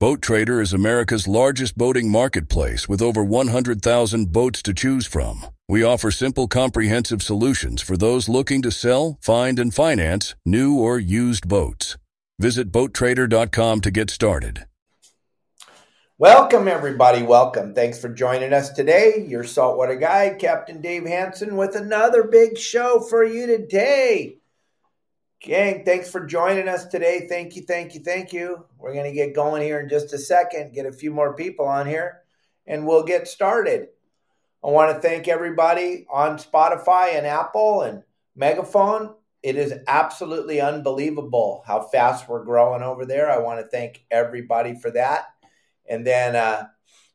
Boat Trader is America's largest boating marketplace with over 100,000 boats to choose from. We offer simple, comprehensive solutions for those looking to sell, find, and finance new or used boats. Visit BoatTrader.com to get started. Welcome, everybody. Welcome. Thanks for joining us today. Your saltwater guide, Captain Dave Hanson, with another big show for you today. Gang, thanks for joining us today. Thank you, thank you, thank you. We're going to get going here in just a second, get a few more people on here, and we'll get started. I want to thank everybody on Spotify and Apple and Megaphone. It is absolutely unbelievable how fast we're growing over there. I want to thank everybody for that. And then uh,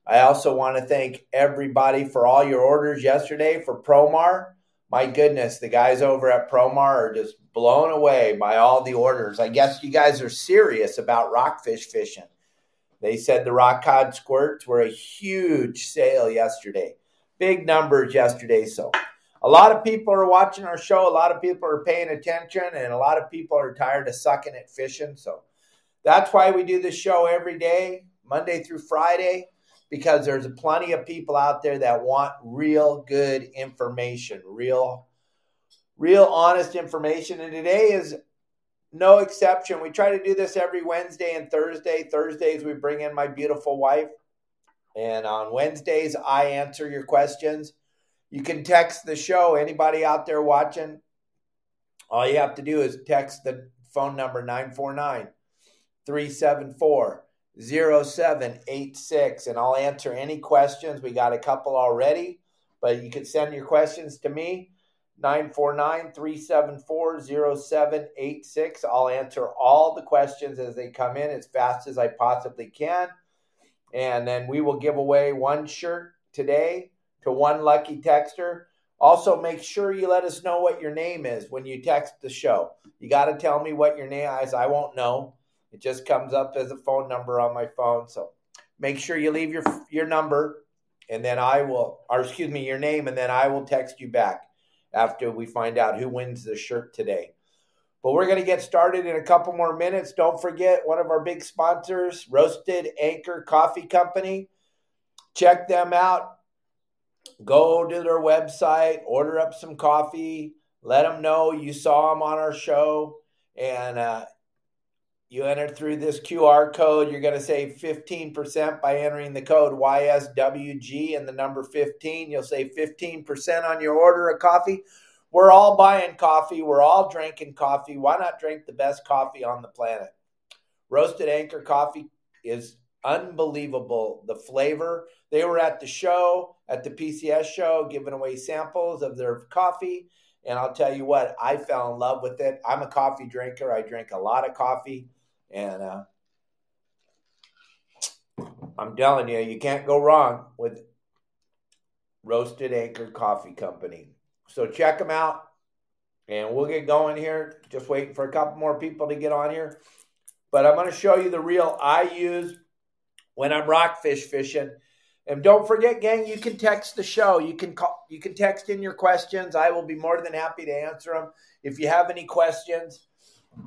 I also want to thank everybody for all your orders yesterday for Promar. My goodness, the guys over at Promar are just blown away by all the orders. I guess you guys are serious about rockfish fishing. They said the rock cod squirts were a huge sale yesterday. Big numbers yesterday. So a lot of people are watching our show. A lot of people are paying attention, and a lot of people are tired of sucking at fishing. So that's why we do this show every day, Monday through Friday, because there's plenty of people out there that want real good information, real real honest information. And today is no exception. We try to do this every Wednesday and Thursday. Thursdays, we bring in my beautiful wife. And on Wednesdays, I answer your questions. You can text the show. Anybody out there watching, all you have to do is text the phone number 949 374 0786 and I'll answer any questions. We got a couple already, but you can send your questions to me 949 374 0786. I'll answer all the questions as they come in as fast as I possibly can. And then we will give away one shirt today to one lucky texter. Also, make sure you let us know what your name is when you text the show. You got to tell me what your name is. I won't know. It just comes up as a phone number on my phone. So make sure you leave your your number, and then I will, or excuse me, your name, and then I will text you back after we find out who wins the shirt today. But we're going to get started in a couple more minutes. Don't forget one of our big sponsors, Roasted Anchor Coffee Company. Check them out. Go to their website, order up some coffee, let them know you saw them on our show, and uh, you enter through this QR code. You're going to save 15% by entering the code YSWG and the number 15. You'll save 15% on your order of coffee. We're all buying coffee. We're all drinking coffee. Why not drink the best coffee on the planet? Roasted Anchor Coffee is unbelievable. The flavor. They were at the show, at the PCS show, giving away samples of their coffee. And I'll tell you what, I fell in love with it. I'm a coffee drinker. I drink a lot of coffee. And uh, I'm telling you, you can't go wrong with Roasted Anchor Coffee Company. So check them out, and we'll get going here. Just waiting for a couple more people to get on here. But I'm going to show you the reel I use when I'm rockfish fishing. And don't forget, gang, you can text the show. You can call, you can text in your questions. I will be more than happy to answer them. If you have any questions,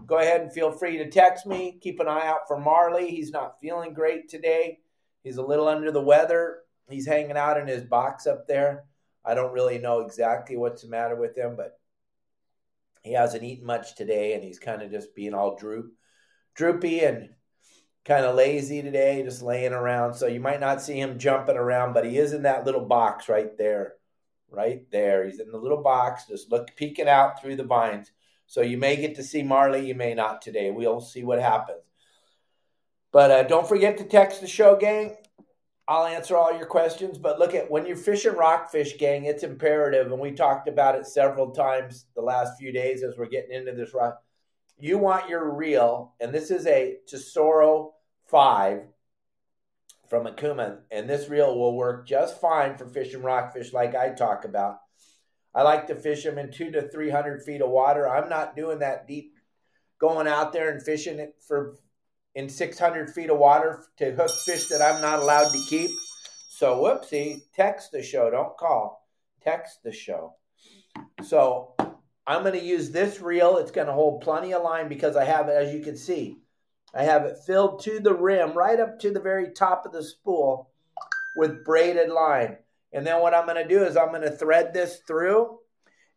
go ahead and feel free to text me. Keep an eye out for Marley. He's not feeling great today. He's a little under the weather. He's hanging out in his box up there. I don't really know exactly what's the matter with him, but he hasn't eaten much today and he's kind of just being all droop, droopy and kind of lazy today, just laying around. So you might not see him jumping around, but he is in that little box right there. Right there. He's in the little box, just look peeking out through the vines. So you may get to see Marley, you may not today. We'll see what happens. But uh, don't forget to text the show, gang. I'll answer all your questions. But look at when you're fishing rockfish, gang, it's imperative, and we talked about it several times the last few days as we're getting into this rock. You want your reel, and this is a Tesoro 5 from Okuma, and this reel will work just fine for fishing rockfish like I talk about. I like to fish them in two to 300 feet of water. I'm not doing that deep, going out there and fishing it for in 600 feet of water to hook fish that I'm not allowed to keep. So, whoopsie, text the show. Don't call. Text the show. So, I'm going to use this reel. It's going to hold plenty of line because I have it, as you can see, I have it filled to the rim, right up to the very top of the spool with braided line. And then what I'm going to do is I'm going to thread this through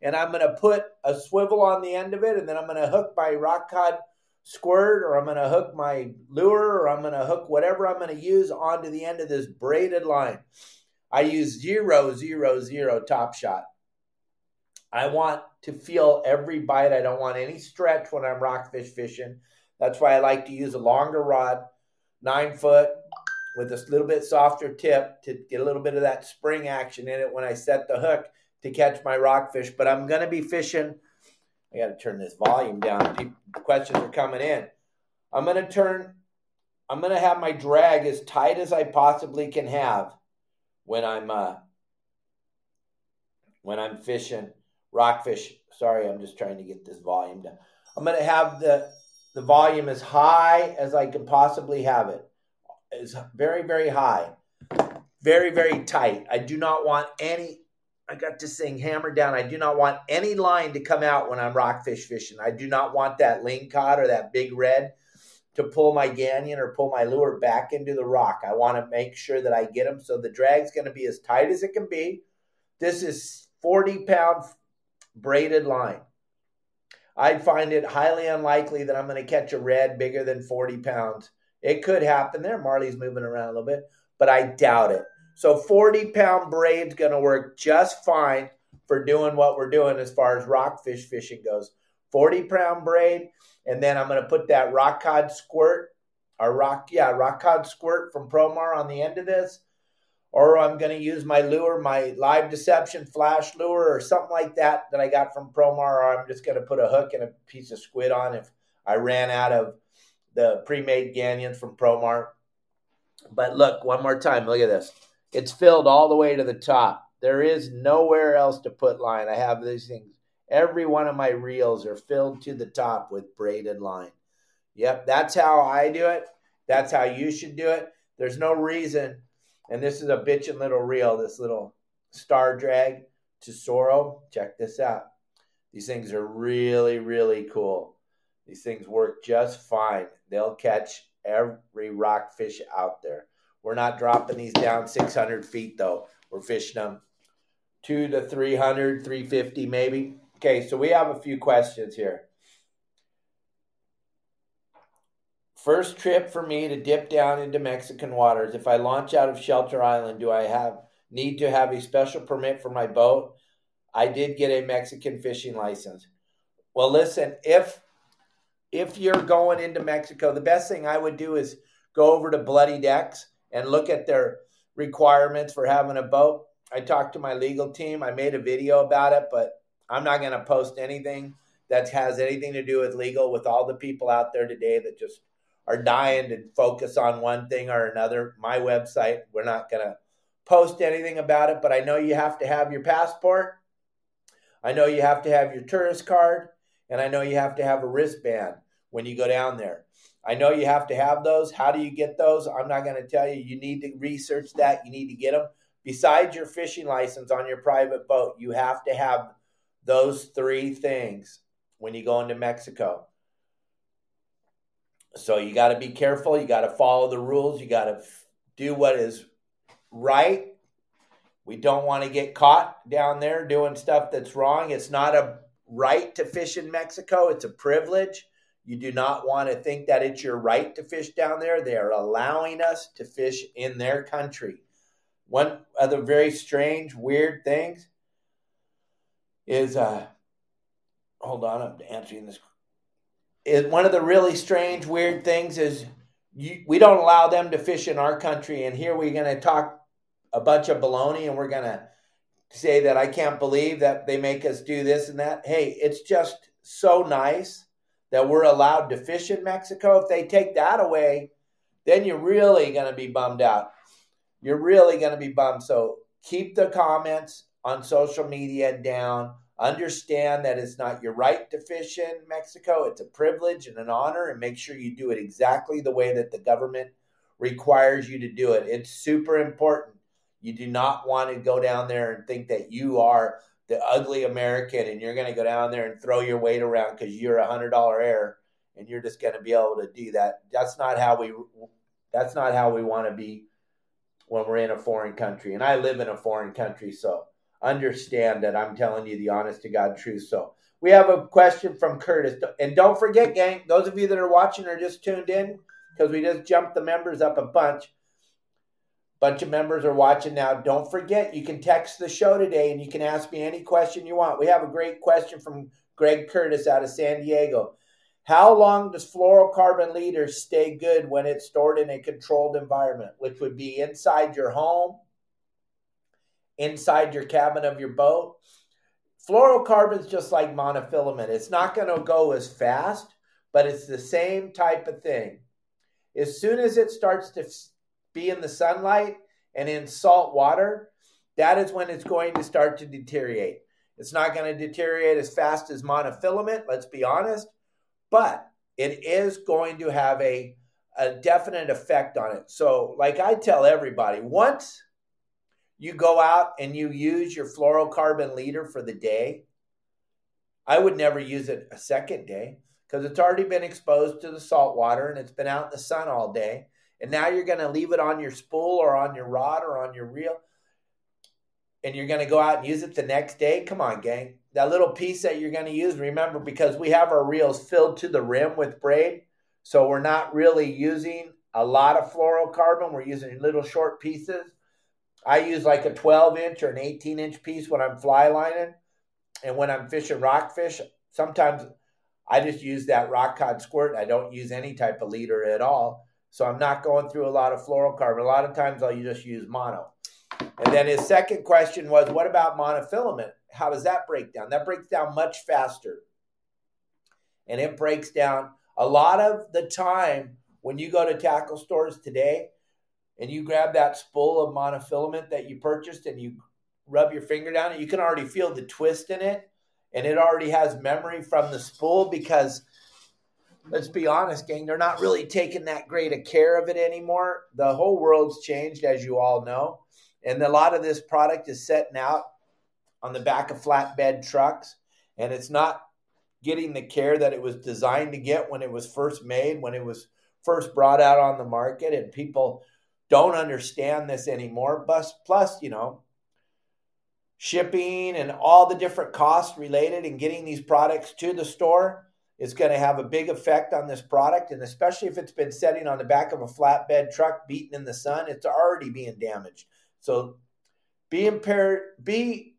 and I'm going to put a swivel on the end of it and then I'm going to hook my rock cod squirt or I'm going to hook my lure or I'm going to hook whatever I'm going to use onto the end of this braided line. I use zero, zero, zero top shot. I want to feel every bite. I don't want any stretch when I'm rockfish fishing. That's why I like to use a longer rod, nine foot, with a little bit softer tip to get a little bit of that spring action in it when I set the hook to catch my rockfish. But I'm going to be fishing. I got to turn this volume down. People, questions are coming in. I'm going to turn, I'm going to have my drag as tight as I possibly can have when I'm, uh, when I'm fishing rockfish. Sorry, I'm just trying to get this volume down. I'm going to have the, the volume as high as I can possibly have it is very, very high, very, very tight. I do not want any. I got this thing hammered down. I do not want any line to come out when I'm rockfish fishing. I do not want that lingcod or that big red to pull my ganion or pull my lure back into the rock. I want to make sure that I get them. So the drag's going to be as tight as it can be. This is 40 pound braided line. I find it highly unlikely that I'm going to catch a red bigger than 40 pounds it could happen there. Marley's moving around a little bit, but I doubt it. So 40 pound braid's going to work just fine for doing what we're doing as far as rockfish fishing goes. 40 pound braid, and then I'm going to put that rock cod squirt, or rock, yeah, rock cod squirt from Promar on the end of this. Or I'm going to use my lure, my live deception flash lure, or something like that that I got from Promar. Or I'm just going to put a hook and a piece of squid on if I ran out of the pre-made Ganions from Promar. But look, one more time, look at this. It's filled all the way to the top. There is nowhere else to put line. I have these things. Every one of my reels are filled to the top with braided line. Yep, that's how I do it. That's how you should do it. There's no reason, and this is a bitchin' little reel, this little star drag to Tesoro. Check this out. These things are really, really cool. These things work just fine. They'll catch every rockfish out there. We're not dropping these down 600 feet though. We're fishing them two to 300, 350 maybe. Okay, so we have a few questions here. First trip for me to dip down into Mexican waters. If I launch out of Shelter Island, do I have need to have a special permit for my boat? I did get a Mexican fishing license. Well, listen, if if you're going into Mexico, the best thing I would do is go over to Bloody Decks and look at their requirements for having a boat. I talked to my legal team. I made a video about it, but I'm not going to post anything that has anything to do with legal with all the people out there today that just are dying to focus on one thing or another. My website, we're not going to post anything about it, but I know you have to have your passport. I know you have to have your tourist card. And I know you have to have a wristband when you go down there. I know you have to have those. How do you get those? I'm not going to tell you. You need to research that. You need to get them. Besides your fishing license on your private boat, you have to have those three things when you go into Mexico. So you got to be careful. You got to follow the rules. You got to do what is right. We don't want to get caught down there doing stuff that's wrong. It's not a right to fish in Mexico. It's a privilege. You do not want to think that it's your right to fish down there. They are allowing us to fish in their country. One of the very strange, weird things is uh hold on, I'm answering this. Is one of the really strange, weird things is you, we don't allow them to fish in our country, and here we're going to talk a bunch of baloney, and we're going to say that I can't believe that they make us do this and that. Hey, it's just so nice that we're allowed to fish in Mexico. If they take that away, then you're really going to be bummed out. You're really going to be bummed. So keep the comments on social media down. Understand that it's not your right to fish in Mexico. It's a privilege and an honor, and make sure you do it exactly the way that the government requires you to do it. It's super important you do not want to go down there and think that you are the ugly American and you're going to go down there and throw your weight around because you're a hundred dollar air and you're just going to be able to do that. That's not how we that's not how we want to be when we're in a foreign country. And I live in a foreign country, so understand that I'm telling you the honest to God truth. So we have a question from Curtis. And don't forget, gang, those of you that are watching or just tuned in, because we just jumped the members up a bunch. Bunch of members are watching now. Don't forget, you can text the show today and you can ask me any question you want. We have a great question from Greg Curtis out of San Diego. How long does fluorocarbon leader stay good when it's stored in a controlled environment, which would be inside your home, inside your cabin of your boat? Fluorocarbon's just like monofilament. It's not going to go as fast, but it's the same type of thing. As soon as it starts to be in the sunlight and in salt water, that is when it's going to start to deteriorate. It's not going to deteriorate as fast as monofilament, let's be honest, but it is going to have a, a definite effect on it. So, like I tell everybody, once you go out and you use your fluorocarbon leader for the day, I would never use it a second day because it's already been exposed to the salt water and it's been out in the sun all day. And now you're going to leave it on your spool or on your rod or on your reel and you're going to go out and use it the next day. Come on, gang. That little piece that you're going to use, remember, because we have our reels filled to the rim with braid. So we're not really using a lot of fluorocarbon. We're using little short pieces. I use like a 12 inch or an 18 inch piece when I'm fly lining. And when I'm fishing rockfish, sometimes I just use that rock cod squirt. I don't use any type of leader at all. So I'm not going through a lot of fluorocarbon. A lot of times I'll just use mono. And then his second question was, what about monofilament? How does that break down? That breaks down much faster. And it breaks down a lot of the time when you go to tackle stores today and you grab that spool of monofilament that you purchased and you rub your finger down it, you can already feel the twist in it. And it already has memory from the spool because let's be honest, gang, they're not really taking that great a care of it anymore. The whole world's changed, as you all know. And a lot of this product is setting out on the back of flatbed trucks, and it's not getting the care that it was designed to get when it was first made, when it was first brought out on the market, and people don't understand this anymore. Plus, plus, you know, shipping and all the different costs related in getting these products to the store is going to have a big effect on this product. And especially if it's been sitting on the back of a flatbed truck, beaten in the sun, it's already being damaged. So be impaired, be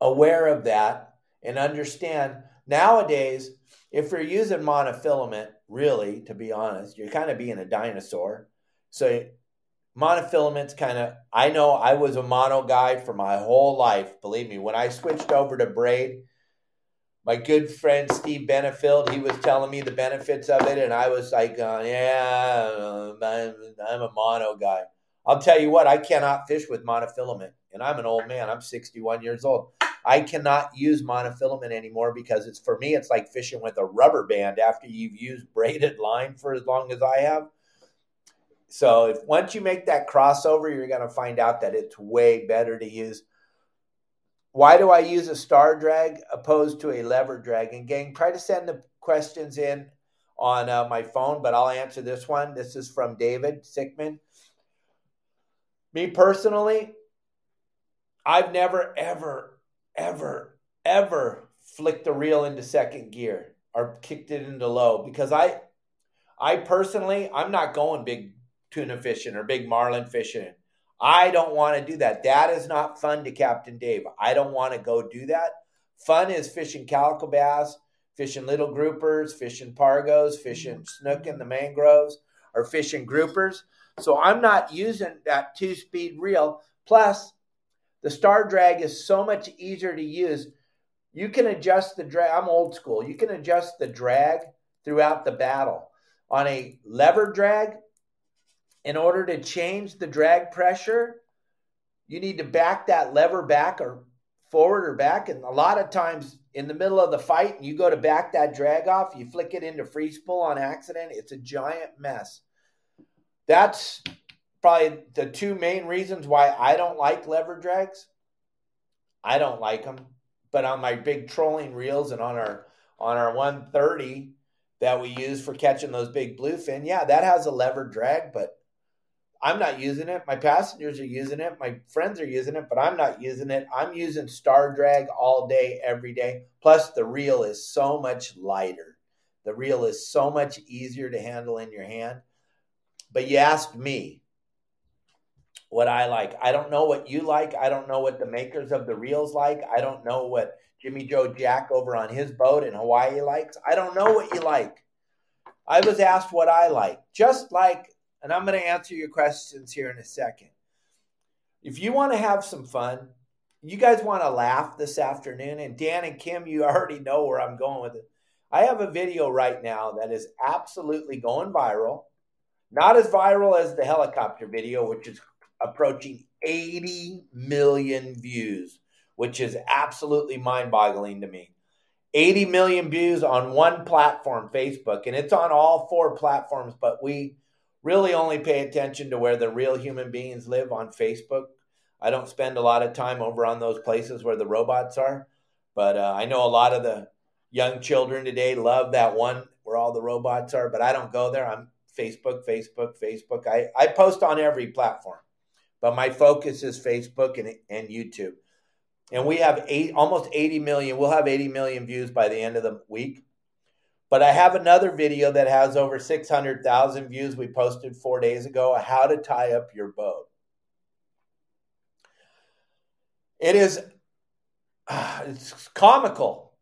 aware of that and understand nowadays, if you're using monofilament, really, to be honest, you're kind of being a dinosaur. So monofilament's kind of I know I was a mono guy for my whole life. Believe me, when I switched over to braid, my good friend Steve Benefield, he was telling me the benefits of it, and I was like, uh, "Yeah, I'm, I'm a mono guy." I'll tell you what, I cannot fish with monofilament. And I'm an old man. I'm 61 years old. I cannot use monofilament anymore because it's for me, it's like fishing with a rubber band after you've used braided line for as long as I have. So if once you make that crossover, you're going to find out that it's way better to use. Why do I use a star drag opposed to a lever drag? And gang, try to send the questions in on uh, my phone, but I'll answer this one. This is from David Sickman. Me personally, I've never, ever, ever, ever flicked the reel into second gear or kicked it into low because I, I personally, I'm not going big tuna fishing or big marlin fishing. I don't want to do that. That is not fun to Captain Dave. I don't want to go do that. Fun is fishing calico bass, fishing little groupers, fishing pargos, fishing snook in the mangroves, or fishing groupers. So I'm not using that two speed reel. Plus, the star drag is so much easier to use. You can adjust the drag. I'm old school. You can adjust the drag throughout the battle. On a lever drag, in order to change the drag pressure, you need to back that lever back or forward or back. And a lot of times in the middle of the fight, you go to back that drag off, you flick it into free spool on accident. It's a giant mess that's probably the two main reasons why I don't like lever drags. I don't like them, but on my big trolling reels and on our on our 130 that we use for catching those big bluefin. Yeah, that has a lever drag, but I'm not using it. My passengers are using it. My friends are using it, but I'm not using it. I'm using Star Drag all day, every day. Plus, the reel is so much lighter. The reel is so much easier to handle in your hand. But you asked me what I like. I don't know what you like. I don't know what the makers of the reels like. I don't know what Jimmy Joe Jack over on his boat in Hawaii likes. I don't know what you like. I was asked what I like. Just like and I'm going to answer your questions here in a second. If you want to have some fun, you guys want to laugh this afternoon, and Dan and Kim, you already know where I'm going with it. I have a video right now that is absolutely going viral. Not as viral as the helicopter video, which is approaching 80 million views, which is absolutely mind boggling to me. 80 million views on one platform, Facebook, and it's on all four platforms, but we really only pay attention to where the real human beings live on Facebook. I don't spend a lot of time over on those places where the robots are, but uh, I know a lot of the young children today love that one where all the robots are, but I don't go there. I'm Facebook, Facebook, Facebook. I, I post on every platform, but my focus is Facebook and, and YouTube. And we have eight, almost 80 million. We'll have 80 million views by the end of the week. But I have another video that has over 600,000 views we posted four days ago how to tie up your boat. It is ah, it's comical.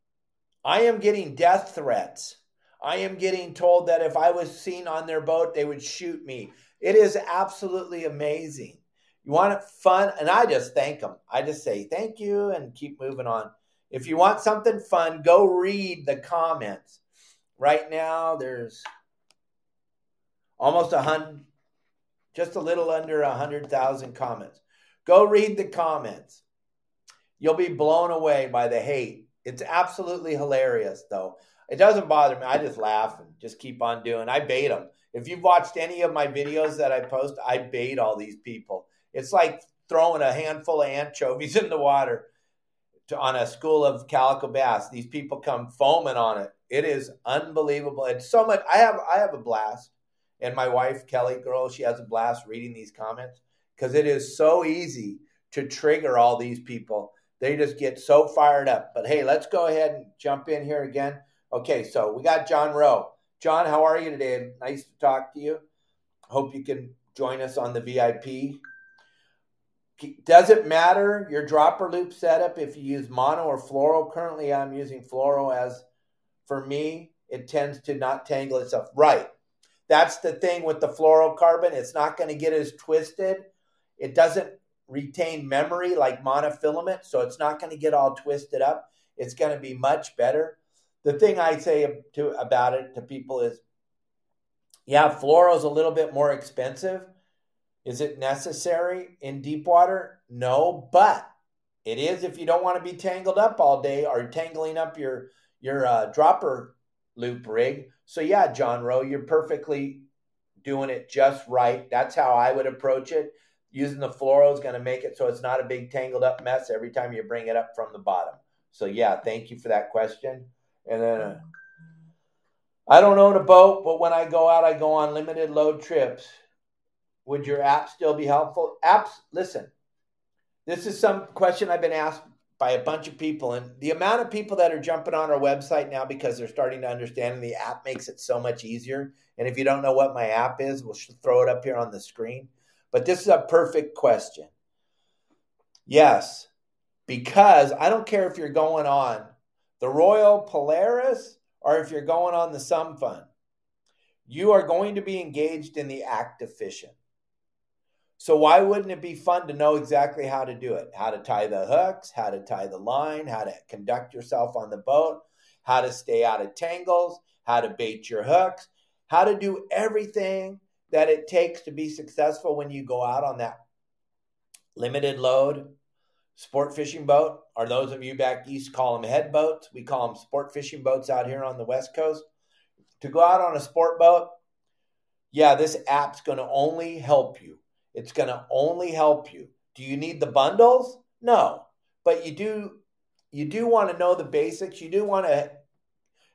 I am getting death threats. I am getting told that if I was seen on their boat, they would shoot me. It is absolutely amazing. You want it fun? And I just thank them. I just say thank you and keep moving on. If you want something fun, go read the comments. Right now, there's almost a hundred, just a little under a hundred thousand comments. Go read the comments. You'll be blown away by the hate. It's absolutely hilarious, though. It doesn't bother me. I just laugh and just keep on doing. I bait them. If you've watched any of my videos that I post, I bait all these people. It's like throwing a handful of anchovies in the water to, on a school of calico bass. These people come foaming on it. It is unbelievable. It's so much. I have I have a blast, and my wife Kelly, girl, she has a blast reading these comments because it is so easy to trigger all these people. They just get so fired up. But hey, let's go ahead and jump in here again. Okay, so we got John Rowe. John, how are you today? Nice to talk to you. Hope you can join us on the VIP. Does it matter your dropper loop setup if you use mono or fluoro? Currently, I'm using fluoro as for me, it tends to not tangle itself. Right. That's the thing with the fluorocarbon. It's not going to get as twisted. It doesn't retain memory like monofilament, so it's not going to get all twisted up. It's going to be much better. The thing I say to about it to people is, yeah, fluoro is a little bit more expensive. Is it necessary in deep water? No, but it is if you don't want to be tangled up all day or tangling up your your uh, dropper loop rig. So yeah, John Rowe, you're perfectly doing it just right. That's how I would approach it. Using the fluoro is going to make it so it's not a big tangled up mess every time you bring it up from the bottom. So yeah, thank you for that question. And then uh, I don't own a boat, but when I go out, I go on limited load trips. Would your app still be helpful? Apps, listen. This is some question I've been asked by a bunch of people. And the amount of people that are jumping on our website now because they're starting to understand and the app makes it so much easier. And if you don't know what my app is, we'll throw it up here on the screen. But this is a perfect question. Yes, because I don't care if you're going on the Royal Polaris or if you're going on the Sum Fun, you are going to be engaged in the act of fishing. So why wouldn't it be fun to know exactly how to do it? How to tie the hooks, how to tie the line, how to conduct yourself on the boat, how to stay out of tangles, how to bait your hooks, how to do everything that it takes to be successful when you go out on that limited load sport fishing boat, or those of you back east call them head boats. We call them sport fishing boats out here on the West Coast. To go out on a sport boat, yeah, this app's going to only help you it's going to only help you. Do you need the bundles? No. But you do you do want to know the basics. You do want to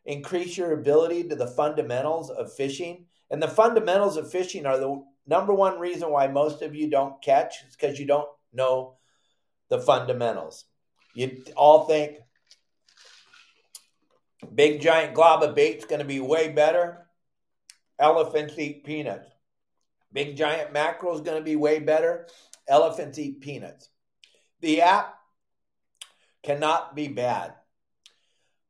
increase your ability to the fundamentals of fishing. And the fundamentals of fishing are the number one reason why most of you don't catch is because you don't know the fundamentals. You all think big giant glob of bait's going to be way better. Elephants eat peanuts. Big giant mackerel is going to be way better. Elephants eat peanuts. The app cannot be bad.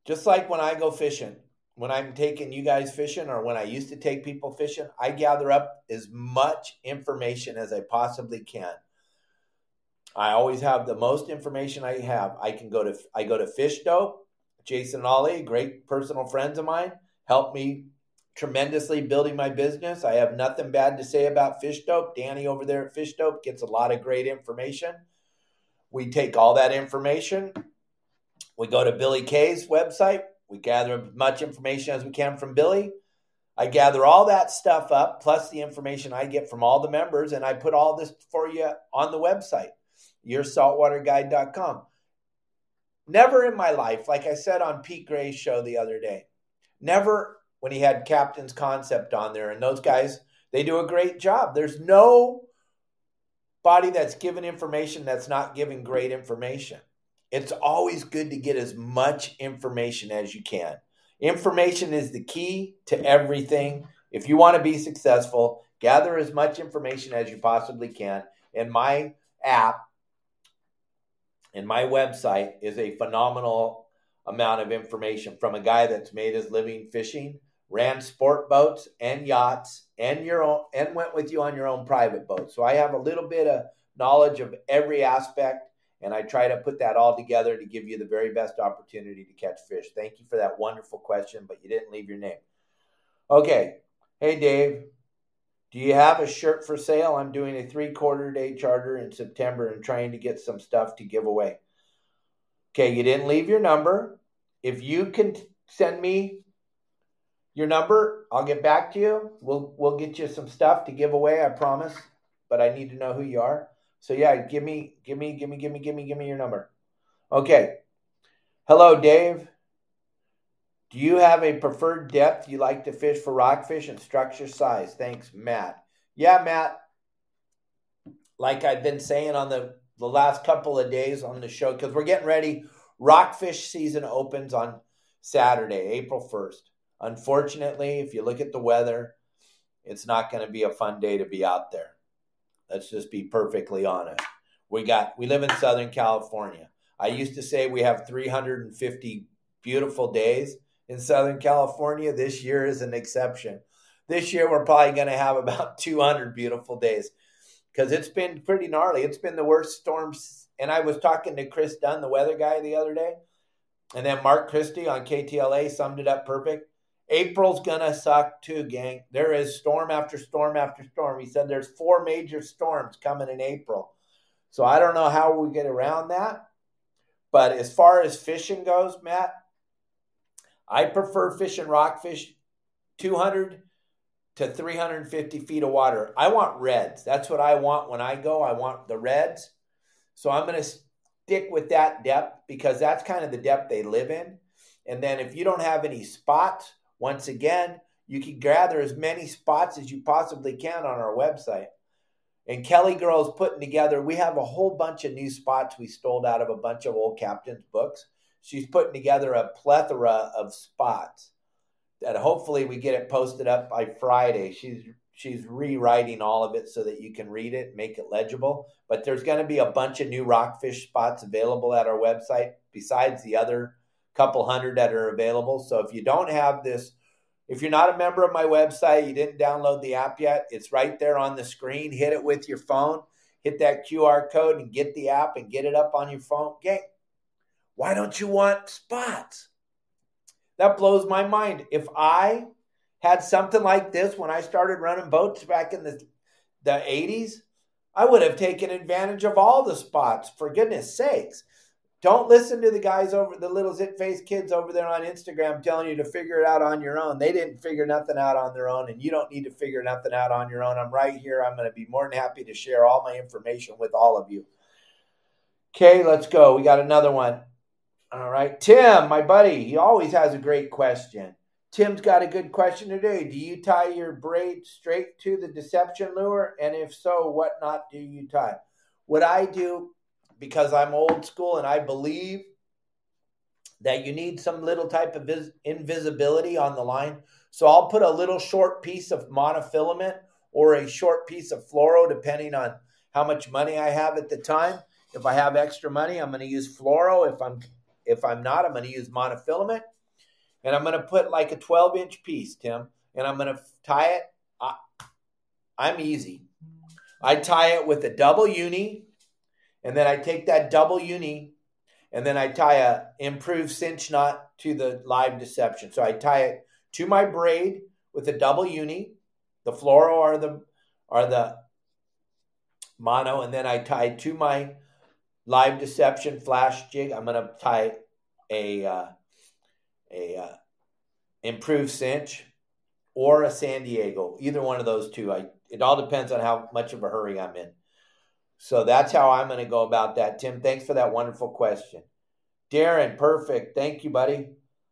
Just like when I go fishing, when I'm taking you guys fishing or when I used to take people fishing, I gather up as much information as I possibly can. I always have the most information I have. I can go to I go to Fish Dope. Jason Ollie, great personal friends of mine, helped me tremendously building my business. I have nothing bad to say about Fish Dope. Danny over there at Fish Dope gets a lot of great information. We take all that information. We go to Billy Kay's website. We gather as much information as we can from Billy. I gather all that stuff up, plus the information I get from all the members, and I put all this for you on the website, yoursaltwaterguide.com. Never in my life, like I said on Pete Gray's show the other day, never when he had Captain's Concept on there, and those guys, they do a great job. There's no body that's given information that's not giving great information. It's always good to get as much information as you can. Information is the key to everything. If you want to be successful, gather as much information as you possibly can. And my app and my website is a phenomenal amount of information from a guy that's made his living fishing ran sport boats and yachts and your own and went with you on your own private boat. So I have a little bit of knowledge of every aspect and I try to put that all together to give you the very best opportunity to catch fish. Thank you for that wonderful question, but you didn't leave your name. Okay. Hey Dave, do you have a shirt for sale? I'm doing a three quarter day charter in September and trying to get some stuff to give away. Okay, you didn't leave your number. If you can send me your number. I'll get back to you. We'll we'll get you some stuff to give away, I promise. But I need to know who you are. So yeah, give me give me give me give me give me give me your number. Okay. Hello, Dave. Do you have a preferred depth you like to fish for rockfish and structure size? Thanks, Matt. Yeah, Matt. Like I've been saying on the the last couple of days on the show, because we're getting ready. Rockfish season opens on Saturday, April 1st. Unfortunately, if you look at the weather, it's not going to be a fun day to be out there. Let's just be perfectly honest. We got we live in Southern California. I used to say we have 350 beautiful days in Southern California. This year is an exception. This year we're probably going to have about 200 beautiful days because it's been pretty gnarly. It's been the worst storms. And I was talking to Chris Dunn, the weather guy, the other day, and then Mark Kriski on KTLA summed it up perfect. April's gonna suck too, gang. There is storm after storm after storm. He said there's four major storms coming in April. So I don't know how we get around that. But as far as fishing goes, Matt, I prefer fishing rockfish 200 to 350 feet of water. I want reds. That's what I want when I go. I want the reds. So I'm going to stick with that depth because that's kind of the depth they live in. And then if you don't have any spots, once again, you can gather as many spots as you possibly can on our website. And Kelly Girls putting together, we have a whole bunch of new spots we stole out of a bunch of old captain's books. She's putting together a plethora of spots that hopefully we get it posted up by Friday. She's she's rewriting all of it so that you can read it, make it legible. But there's going to be a bunch of new rockfish spots available at our website besides the other couple hundred that are available. So if you don't have this, if you're not a member of my website, you didn't download the app yet, it's right there on the screen. Hit it with your phone, hit that QR code and get the app and get it up on your phone. Gang, why don't you want spots? That blows my mind. If I had something like this when I started running boats back in the, the 80s, I would have taken advantage of all the spots, for goodness sakes. Don't listen to the guys over the little zit face kids over there on Instagram telling you to figure it out on your own. They didn't figure nothing out on their own, and you don't need to figure nothing out on your own. I'm right here. I'm going to be more than happy to share all my information with all of you. Okay, let's go. We got another one. All right. Tim, my buddy, he always has a great question. Tim's got a good question today. Do you tie your braid straight to the deception lure? And if so, what knot do you tie? What I do, because I'm old school and I believe that you need some little type of vis- invisibility on the line. So I'll put a little short piece of monofilament or a short piece of fluoro, depending on how much money I have at the time. If I have extra money, I'm going to use fluoro. If I'm if I'm not, I'm going to use monofilament and I'm going to put like a 12 inch piece, Tim, and I'm going to tie it. I, I'm easy. I tie it with a double uni, and then I take that double uni, and then I tie a improved cinch knot to the live deception. So I tie it to my braid with a double uni, the fluoro or the the mono, and then I tie to my live deception flash jig. I'm going to tie a uh, a uh, improved cinch or a San Diego. Either one of those two. I it all depends on how much of a hurry I'm in. So that's how I'm going to go about that. Tim, thanks for that wonderful question. Darren, perfect. Thank you, buddy.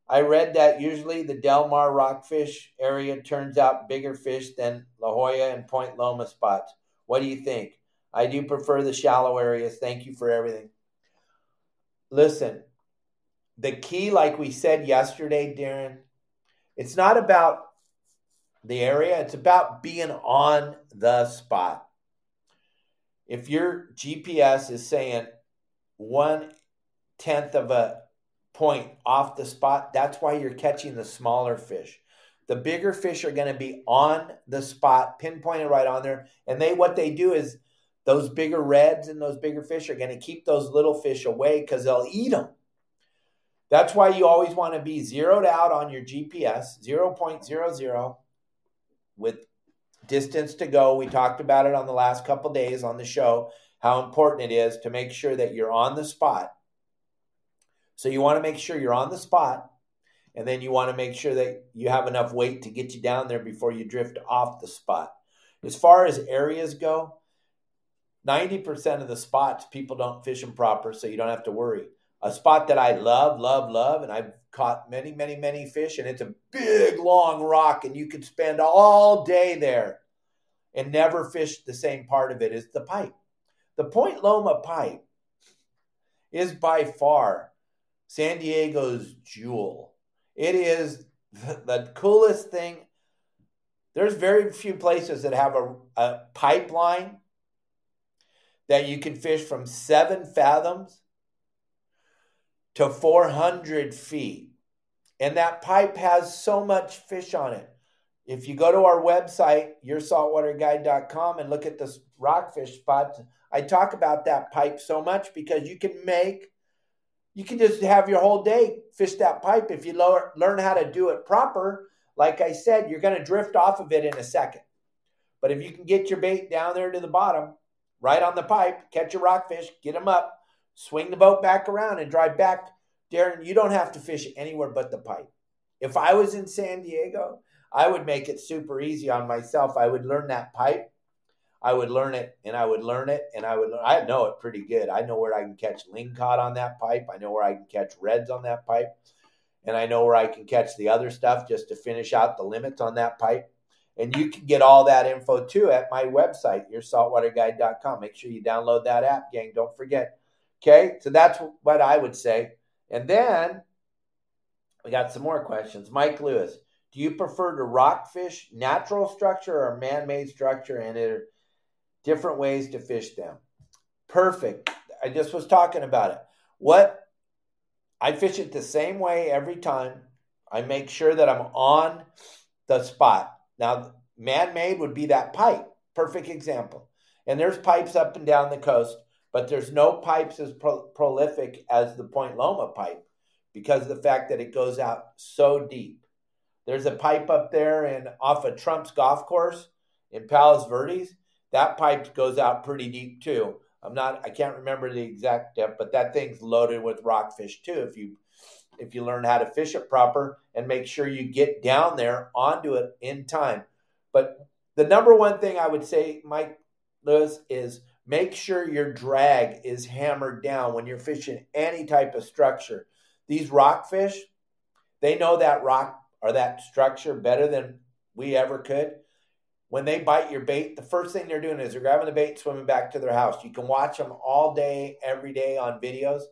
I read that usually the Del Mar rockfish area turns out bigger fish than La Jolla and Point Loma spots. What do you think? I do prefer the shallow areas. Thank you for everything. Listen, the key, like we said yesterday, Darren, it's not about the area, it's about being on the spot. If your GPS is saying one tenth of a point off the spot, that's why you're catching the smaller fish. The bigger fish are going to be on the spot, pinpointed right on there. And they what they do is those bigger reds and those bigger fish are going to keep those little fish away because they'll eat them. That's why you always want to be zeroed out on your GPS, 0.00 with distance to go. We talked about it on the last couple days on the show, how important it is to make sure that you're on the spot. So you want to make sure you're on the spot, and then you want to make sure that you have enough weight to get you down there before you drift off the spot. As far as areas go, 90% of the spots people don't fish them proper, so you don't have to worry a spot that I love, love, love, and I've caught many, many, many fish, and it's a big, long rock, and you could spend all day there and never fish the same part of it is the pipe. The Point Loma pipe is by far San Diego's jewel. It is the, coolest thing. There's very few places that have a, a pipeline that you can fish from seven fathoms to 400 feet. And that pipe has so much fish on it. If you go to our website, yoursaltwaterguide.com, and look at the rockfish spots, I talk about that pipe so much because you can make, you can just have your whole day fish that pipe. If you learn how to do it proper, like I said, you're going to drift off of it in a second. But if you can get your bait down there to the bottom, right on the pipe, catch a rockfish, get them up, swing the boat back around and drive back. Darren, you don't have to fish anywhere but the pipe. If I was in San Diego, I would make it super easy on myself. I would learn that pipe. I would learn it and I would learn it and I would learn, I know it pretty good. I know where I can catch lingcod on that pipe. I know where I can catch reds on that pipe. And I know where I can catch the other stuff just to finish out the limits on that pipe. And you can get all that info too at my website, yoursaltwaterguide.com. Make sure you download that app, gang. Don't forget. Okay, so that's what I would say. And then we got some more questions. Mike Lewis, do you prefer to rockfish natural structure or man made structure? And there are different ways to fish them. Perfect. I just was talking about it. What I fish it the same way every time. I make sure that I'm on the spot. Now, man made would be that pipe. Perfect example. And there's pipes up and down the coast but there's no pipes as pro- prolific as the Point Loma pipe because of the fact that it goes out so deep. There's a pipe up there and off of Trump's golf course in Palos Verdes. That pipe goes out pretty deep too. I'm not I can't remember the exact depth, but that thing's loaded with rockfish too if you if you learn how to fish it proper and make sure you get down there onto it in time. But the number one thing I would say, Mike Lewis, is Make sure your drag is hammered down when you're fishing any type of structure. these rockfish, they know that rock or that structure better than we ever could. When they bite your bait, the first thing they're doing is they're grabbing the bait, swimming back to their house. You can watch them all day, every day on videos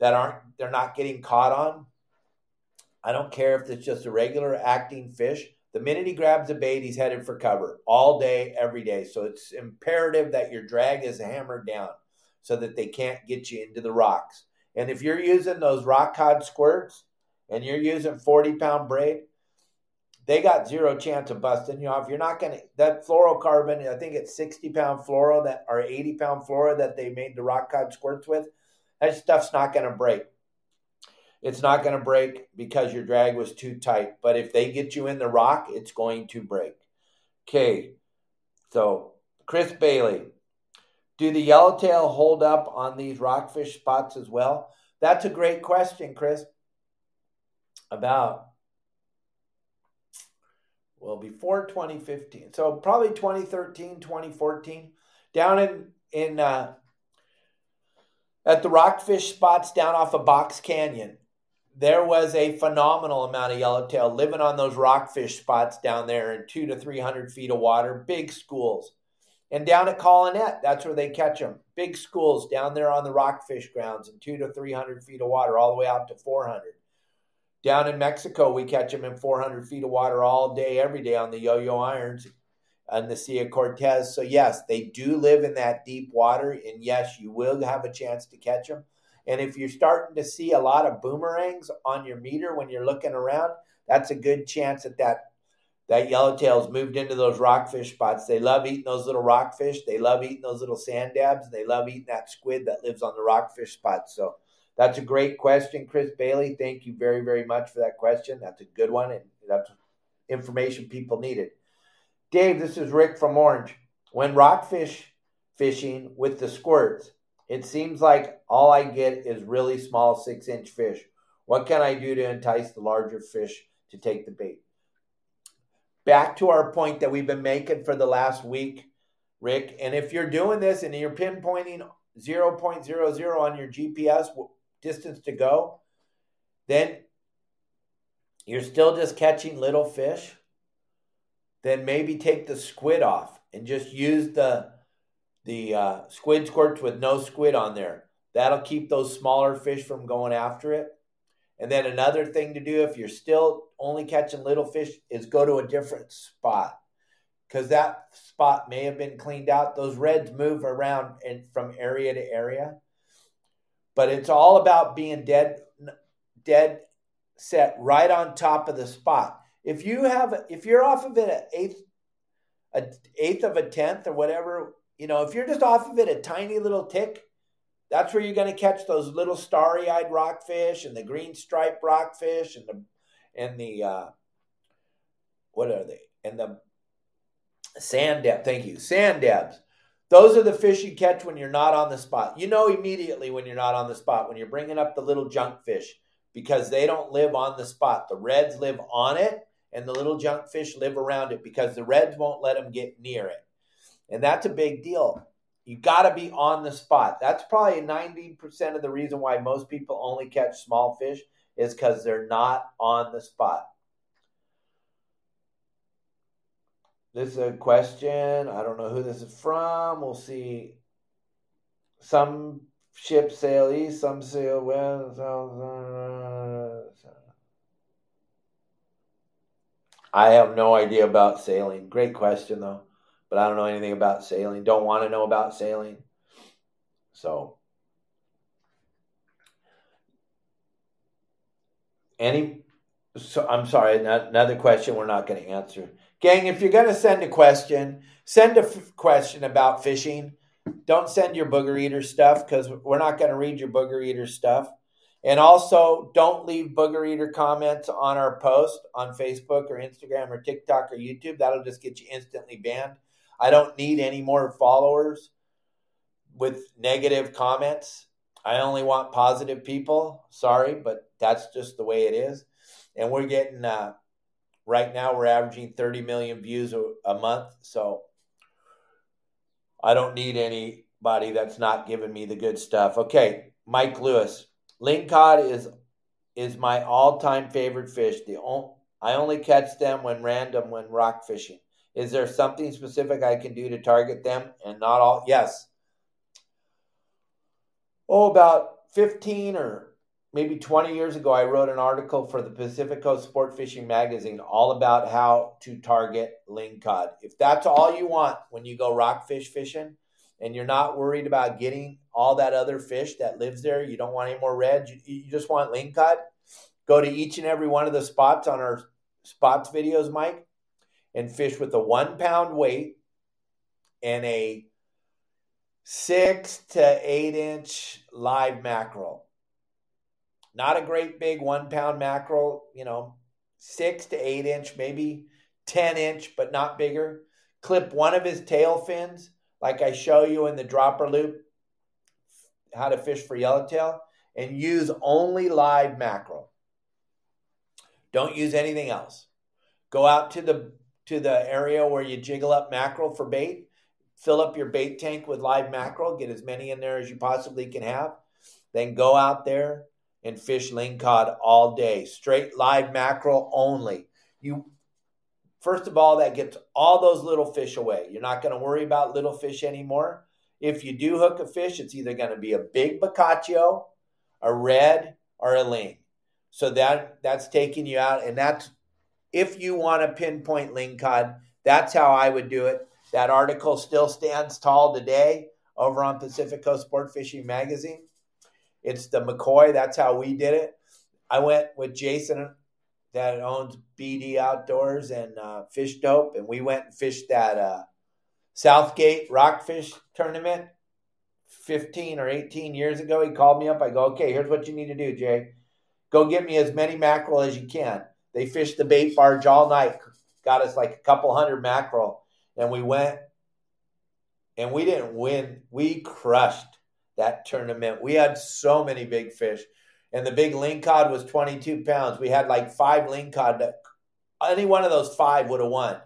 that aren't they're not getting caught on. I don't care if it's just a regular acting fish. The minute he grabs a bait, he's headed for cover all day, every day. So it's imperative that your drag is hammered down so that they can't get you into the rocks. And if you're using those rock cod squirts and you're using 40 pound braid, they got zero chance of busting you off. You're not going to, that fluorocarbon, I think it's 60 pound fluoro that, or 80 pound fluoro that they made the rock cod squirts with, that stuff's not going to break. It's not going to break because your drag was too tight. But if they get you in the rock, it's going to break. Okay. So, Chris Bailey, do the yellowtail hold up on these rockfish spots as well? That's a great question, Chris. About well before 2015 so probably 2013 2014 down in in uh, at the rockfish spots down off of box canyon there was a phenomenal amount of yellowtail living on those rockfish spots down there in two to three hundred feet of water big schools and down at Colonet, that's where they catch them. Big schools down there on the rockfish grounds in two to 300 feet of water, all the way out to 400. Down in Mexico, we catch them in 400 feet of water all day, every day on the yo yo irons and the Sea of Cortez. So, yes, they do live in that deep water. And yes, you will have a chance to catch them. And if you're starting to see a lot of boomerangs on your meter when you're looking around, that's a good chance that that that yellowtail's moved into those rockfish spots. They love eating those little rockfish. They love eating those little sand dabs. They love eating that squid that lives on the rockfish spots. So that's a great question, Chris Bailey. Thank you very, very much for that question. That's a good one, and that's information people needed. Dave, this is Rick from Orange. When rockfish fishing with the squirts, it seems like all I get is really small six inch fish. What can I do to entice the larger fish to take the bait? back to our point that we've been making for the last week, Rick. And if you're doing this and you're pinpointing 0.00 on your GPS distance to go, then you're still just catching little fish. Then maybe take the squid off and just use the the uh, squid squirts with no squid on there. That'll keep those smaller fish from going after it. And then another thing to do if you're still only catching little fish is go to a different spot because that spot may have been cleaned out. Those reds move around and from area to area, but it's all about being dead, dead set right on top of the spot. If you have, if you're off of it an eighth, an eighth of a tenth or whatever, you know, if you're just off of it a tiny little tick, that's where you're going to catch those little starry-eyed rockfish and the green striped rockfish and the and the uh, what are they? And the sand dab. Thank you, sand dabs. Those are the fish you catch when you're not on the spot. You know immediately when you're not on the spot when you're bringing up the little junk fish because they don't live on the spot. The reds live on it, and the little junk fish live around it because the reds won't let them get near it, and that's a big deal. You got to be on the spot. That's probably 90% of the reason why most people only catch small fish is because they're not on the spot. This is a question. I don't know who this is from. We'll see. Some ships sail east, some sail west. I have no idea about sailing. Great question, though but I don't know anything about sailing. Don't want to know about sailing. So, any, so I'm sorry, another question we're not going to answer. Gang, if you're going to send a question, send a f- question about fishing. Don't send your booger eater stuff because we're not going to read your booger eater stuff. And also, don't leave booger eater comments on our post on Facebook or Instagram or TikTok or YouTube. That'll just get you instantly banned. I don't need any more followers with negative comments. I only want positive people. Sorry, but that's just the way it is. And we're getting, uh, right now, we're averaging 30 million views a, a month. So I don't need anybody that's not giving me the good stuff. Okay, Mike Lewis. Lingcod is is my all-time favorite fish. The only, I only catch them when random when rock fishing. Is there something specific I can do to target them and not all? Yes. Oh, about 15 or maybe 20 years ago, I wrote an article for the Pacific Coast Sport Fishing Magazine all about how to target lingcod. If that's all you want when you go rockfish fishing and you're not worried about getting all that other fish that lives there, you don't want any more reds, you, you just want lingcod, go to each and every one of the spots on our spots videos, Mike, and fish with a one pound weight and a six to eight inch live mackerel not a great big one pound mackerel, you know, six to eight inch, maybe 10 inch, but not bigger. Clip one of his tail fins, like I show you in the dropper loop, how to fish for yellowtail, and use only live mackerel. Don't use anything else. Go out to the to the area where you jiggle up mackerel for bait. Fill up your bait tank with live mackerel. Get as many in there as you possibly can have. Then go out there and fish lingcod all day, straight live mackerel only. You first of all, that gets all those little fish away. You're not going to worry about little fish anymore. If you do hook a fish, it's either going to be a big bocaccio, a red, or a ling. So that that's taking you out, and that's if you want to pinpoint lingcod. That's how I would do it. That article still stands tall today over on Pacific Coast Sport Fishing Magazine. It's the McCoy. That's how we did it. I went with Jason that owns BD Outdoors and uh, Fish Dope, and we went and fished that uh, Southgate Rockfish tournament 15 or 18 years ago. He called me up. I go, okay, here's what you need to do, Jay. Go get me as many mackerel as you can. They fished the bait barge all night, got us like a couple hundred mackerel, and we went and we didn't win. We crushed that tournament. We had so many big fish, and the big lingcod was 22 pounds. We had like five lingcod. Any one of those five would have won,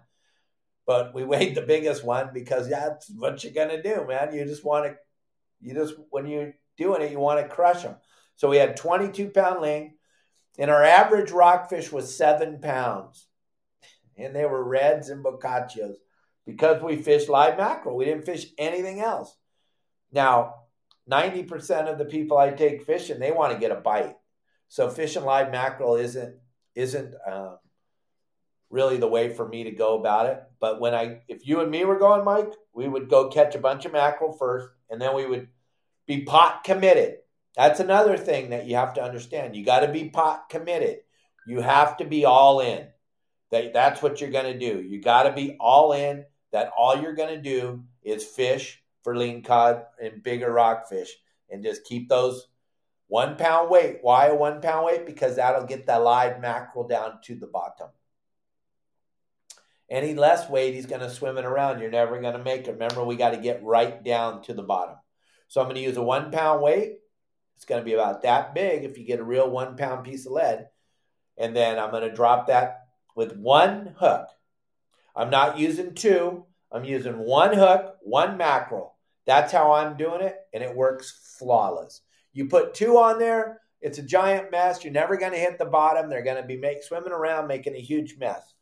but we weighed the biggest one because that's what you're gonna do, man. You just want to, you just when you're doing it, you want to crush them. So we had 22 pound ling, and our average rockfish was seven pounds, and they were reds and bocaccios because we fished live mackerel. We didn't fish anything else. Now, 90% of the people I take fishing, they want to get a bite. So fishing live mackerel isn't isn't um, really the way for me to go about it. But when I, if you and me were going, Mike, we would go catch a bunch of mackerel first, and then we would be pot committed. That's another thing that you have to understand. You got to be pot committed. You have to be all in. That that's what you're going to do. You got to be all in. That all you're going to do is fish for lean lingcod and bigger rockfish and just keep those one pound weight. Why a one pound weight? Because that'll get that live mackerel down to the bottom. Any less weight, he's going to swim it around. You're never going to make it. Remember, we got to get right down to the bottom. So I'm going to use a one pound weight. It's going to be about that big if you get a real one pound piece of lead. And then I'm going to drop that with one hook. I'm not using two. I'm using one hook, one mackerel. That's how I'm doing it, and it works flawless. You put two on there, it's a giant mess. You're never going to hit the bottom. They're going to be make, swimming around, making a huge mess.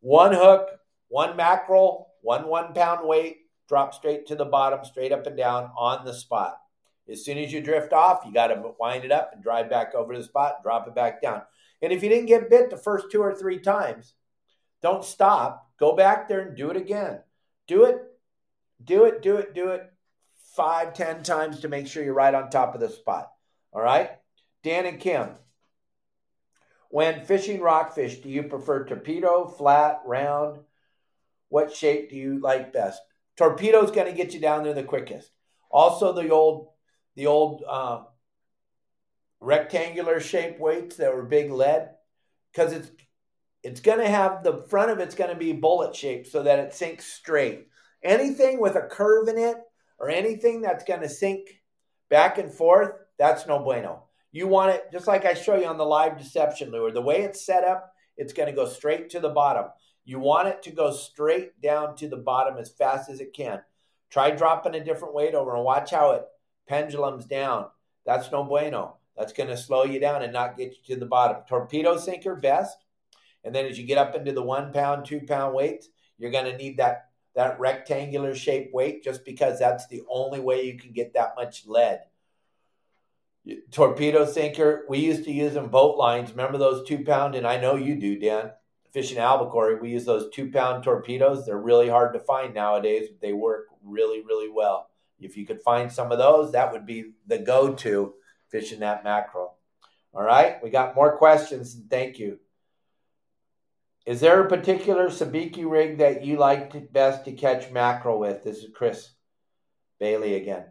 One hook, one mackerel, one one pound weight, drop straight to the bottom, straight up and down on the spot. As soon as you drift off, you got to wind it up and drive back over to the spot, drop it back down. And if you didn't get bit the first two or three times, don't stop. Go back there and do it again. Do it, do it, do it, do it five, ten times to make sure you're right on top of the spot. All right? Dan and Kim. When fishing rockfish, do you prefer torpedo, flat, round? What shape do you like best? Torpedo's going to get you down there the quickest. Also, the old, the old uh, rectangular shape weights that were big lead, because it's it's going to have the front of it's going to be bullet shaped so that it sinks straight. Anything with a curve in it or anything that's going to sink back and forth, that's no bueno. You want it just like I show you on the live deception lure. The way it's set up, it's going to go straight to the bottom. You want it to go straight down to the bottom as fast as it can. Try dropping a different weight over and watch how it pendulums down. That's no bueno. That's going to slow you down and not get you to the bottom. Torpedo sinker, best. And then as you get up into the one pound, two pound weights, you're going to need that, that rectangular shaped weight just because that's the only way you can get that much lead. Torpedo sinker, we used to use them boat lines. Remember those two pound? And I know you do, Dan. Fishing albacore, we use those two pound torpedoes. They're really hard to find nowadays, but they work really, really well. If you could find some of those, that would be the go to fishing that mackerel. All right, we got more questions. Thank you. Is there a particular sabiki rig that you like best to catch mackerel with? This is Chris Bailey again.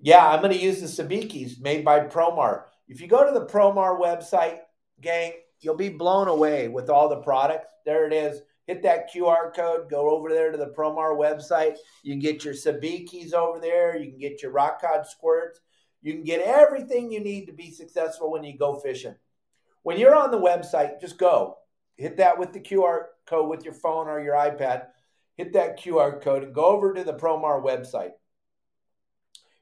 Yeah, I'm going to use the sabikis made by Promar. If you go to the Promar website, gang, you'll be blown away with all the products. There it is. Hit that QR code, go over there to the Promar website. You can get your sabikis over there. You can get your rock cod squirts. You can get everything you need to be successful when you go fishing. When you're on the website, just go hit that with the QR code with your phone or your iPad. Hit that QR code and go over to the Promar website.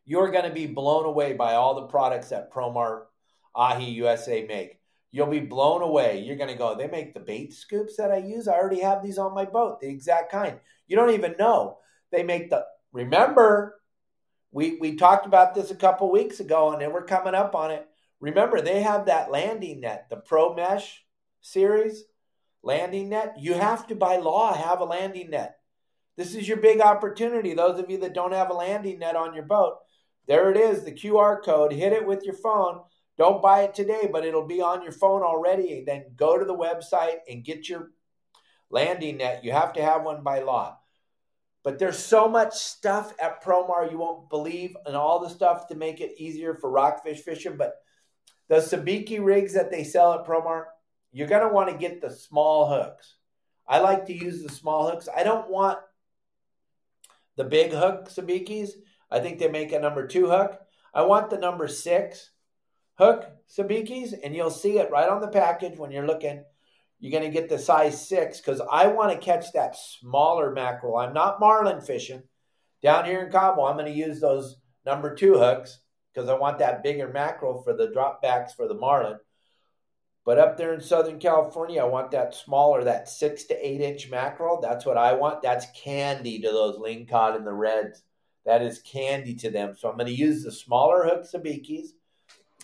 You're going to be blown away by all the products that Promar Ahi USA make. You'll be blown away. You're going to go, they make the bait scoops that I use. I already have these on my boat, the exact kind. You don't even know. They make the, remember, we, we talked about this a couple weeks ago and then we're coming up on it. Remember, they have that landing net, the Pro Mesh series landing net. You have to, by law, have a landing net. This is your big opportunity. Those of you that don't have a landing net on your boat, there it is, the QR code. Hit it with your phone. Don't buy it today, but it'll be on your phone already. Then go to the website and get your landing net. You have to have one by law. But there's so much stuff at Promar you won't believe, and all the stuff to make it easier for rockfish fishing. But the sabiki rigs that they sell at Promar, you're going to want to get the small hooks. I like to use the small hooks. I don't want the big hook sabikis. I think they make a number two hook. I want the number six hook sabikis, and you'll see it right on the package when you're looking. You're going to get the size six because I want to catch that smaller mackerel. I'm not marlin fishing down here in Cabo. I'm going to use those number two hooks because I want that bigger mackerel for the dropbacks for the marlin. But up there in Southern California, I want that smaller, that six to eight inch mackerel. That's what I want. That's candy to those lingcod and the reds. That is candy to them. So I'm going to use the smaller hook sabikis,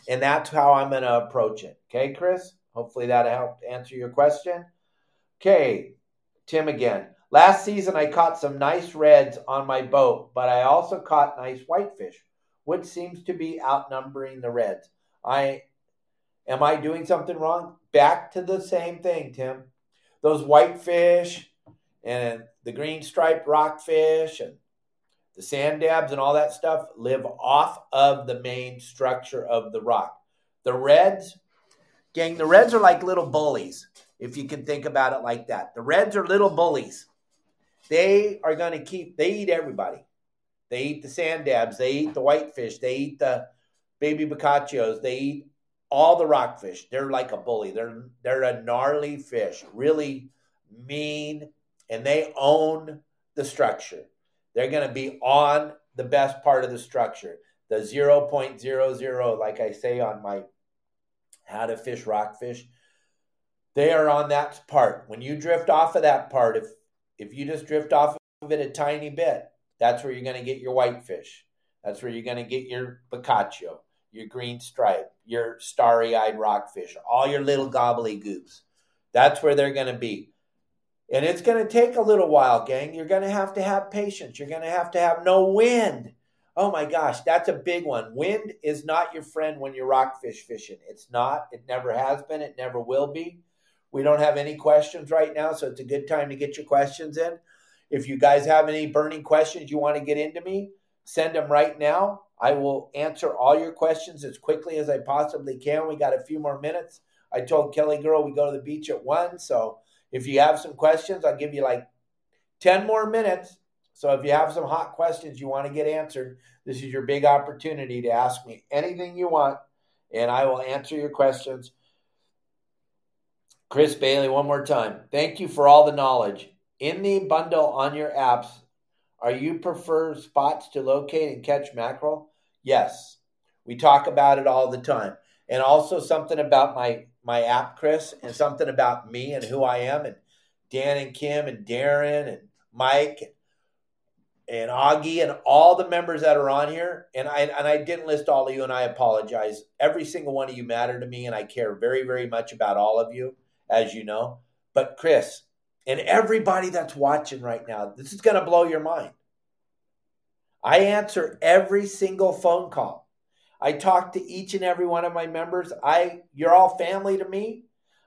and that's how I'm going to approach it. Okay, Chris? Hopefully that helped answer your question. Okay, Tim again. Last season, I caught some nice reds on my boat, but I also caught nice whitefish, which seems to be outnumbering the reds. I Am I doing something wrong? Back to the same thing, Tim. Those whitefish and the green striped rockfish and the sand dabs and all that stuff live off of the main structure of the rock. The reds, gang, the reds are like little bullies, if you can think about it like that. The reds are little bullies. They are going to keep, they eat everybody. They eat the sand dabs, they eat the whitefish, they eat the baby bocaccios, they eat all the rockfish. They're like a bully. They're they're a gnarly fish, really mean, and they own the structure. They're going to be on the best part of the structure, the 0.00, like I say on my how to fish rockfish. They are on that part. When you drift off of that part, if if you just drift off of it a tiny bit, that's where you're going to get your whitefish. That's where you're going to get your bocaccio your green stripe, your starry eyed rockfish, all your little gobbledygooks. That's where they're going to be. And it's going to take a little while, gang. You're going to have to have patience. You're going to have to have no wind. Oh my gosh, that's a big one. Wind is not your friend when you're rockfish fishing. It's not. It never has been. It never will be. We don't have any questions right now, so it's a good time to get your questions in. If you guys have any burning questions you want to get into me, send them right now. I will answer all your questions as quickly as I possibly can. We got a few more minutes. I told Kelly Girl we go to the beach at one. So if you have some questions, I'll give you like 10 more minutes. So if you have some hot questions you want to get answered, this is your big opportunity to ask me anything you want, and I will answer your questions. Chris Bailey, one more time. Thank you for all the knowledge. In the bundle on your apps, are you prefer spots to locate and catch mackerel? Yes. We talk about it all the time. and also something about my my app, Chris, and something about me and who I am, and Dan and Kim and Darren and Mike and, and Augie and all the members that are on here. And I and I didn't list all of you, and I apologize. Every single one of you matter to me, and I care very, very much about all of you, as you know. But Chris and everybody that's watching right now, this is going to blow your mind. I answer every single phone call. I talk to each and every one of my members. I you're all family to me.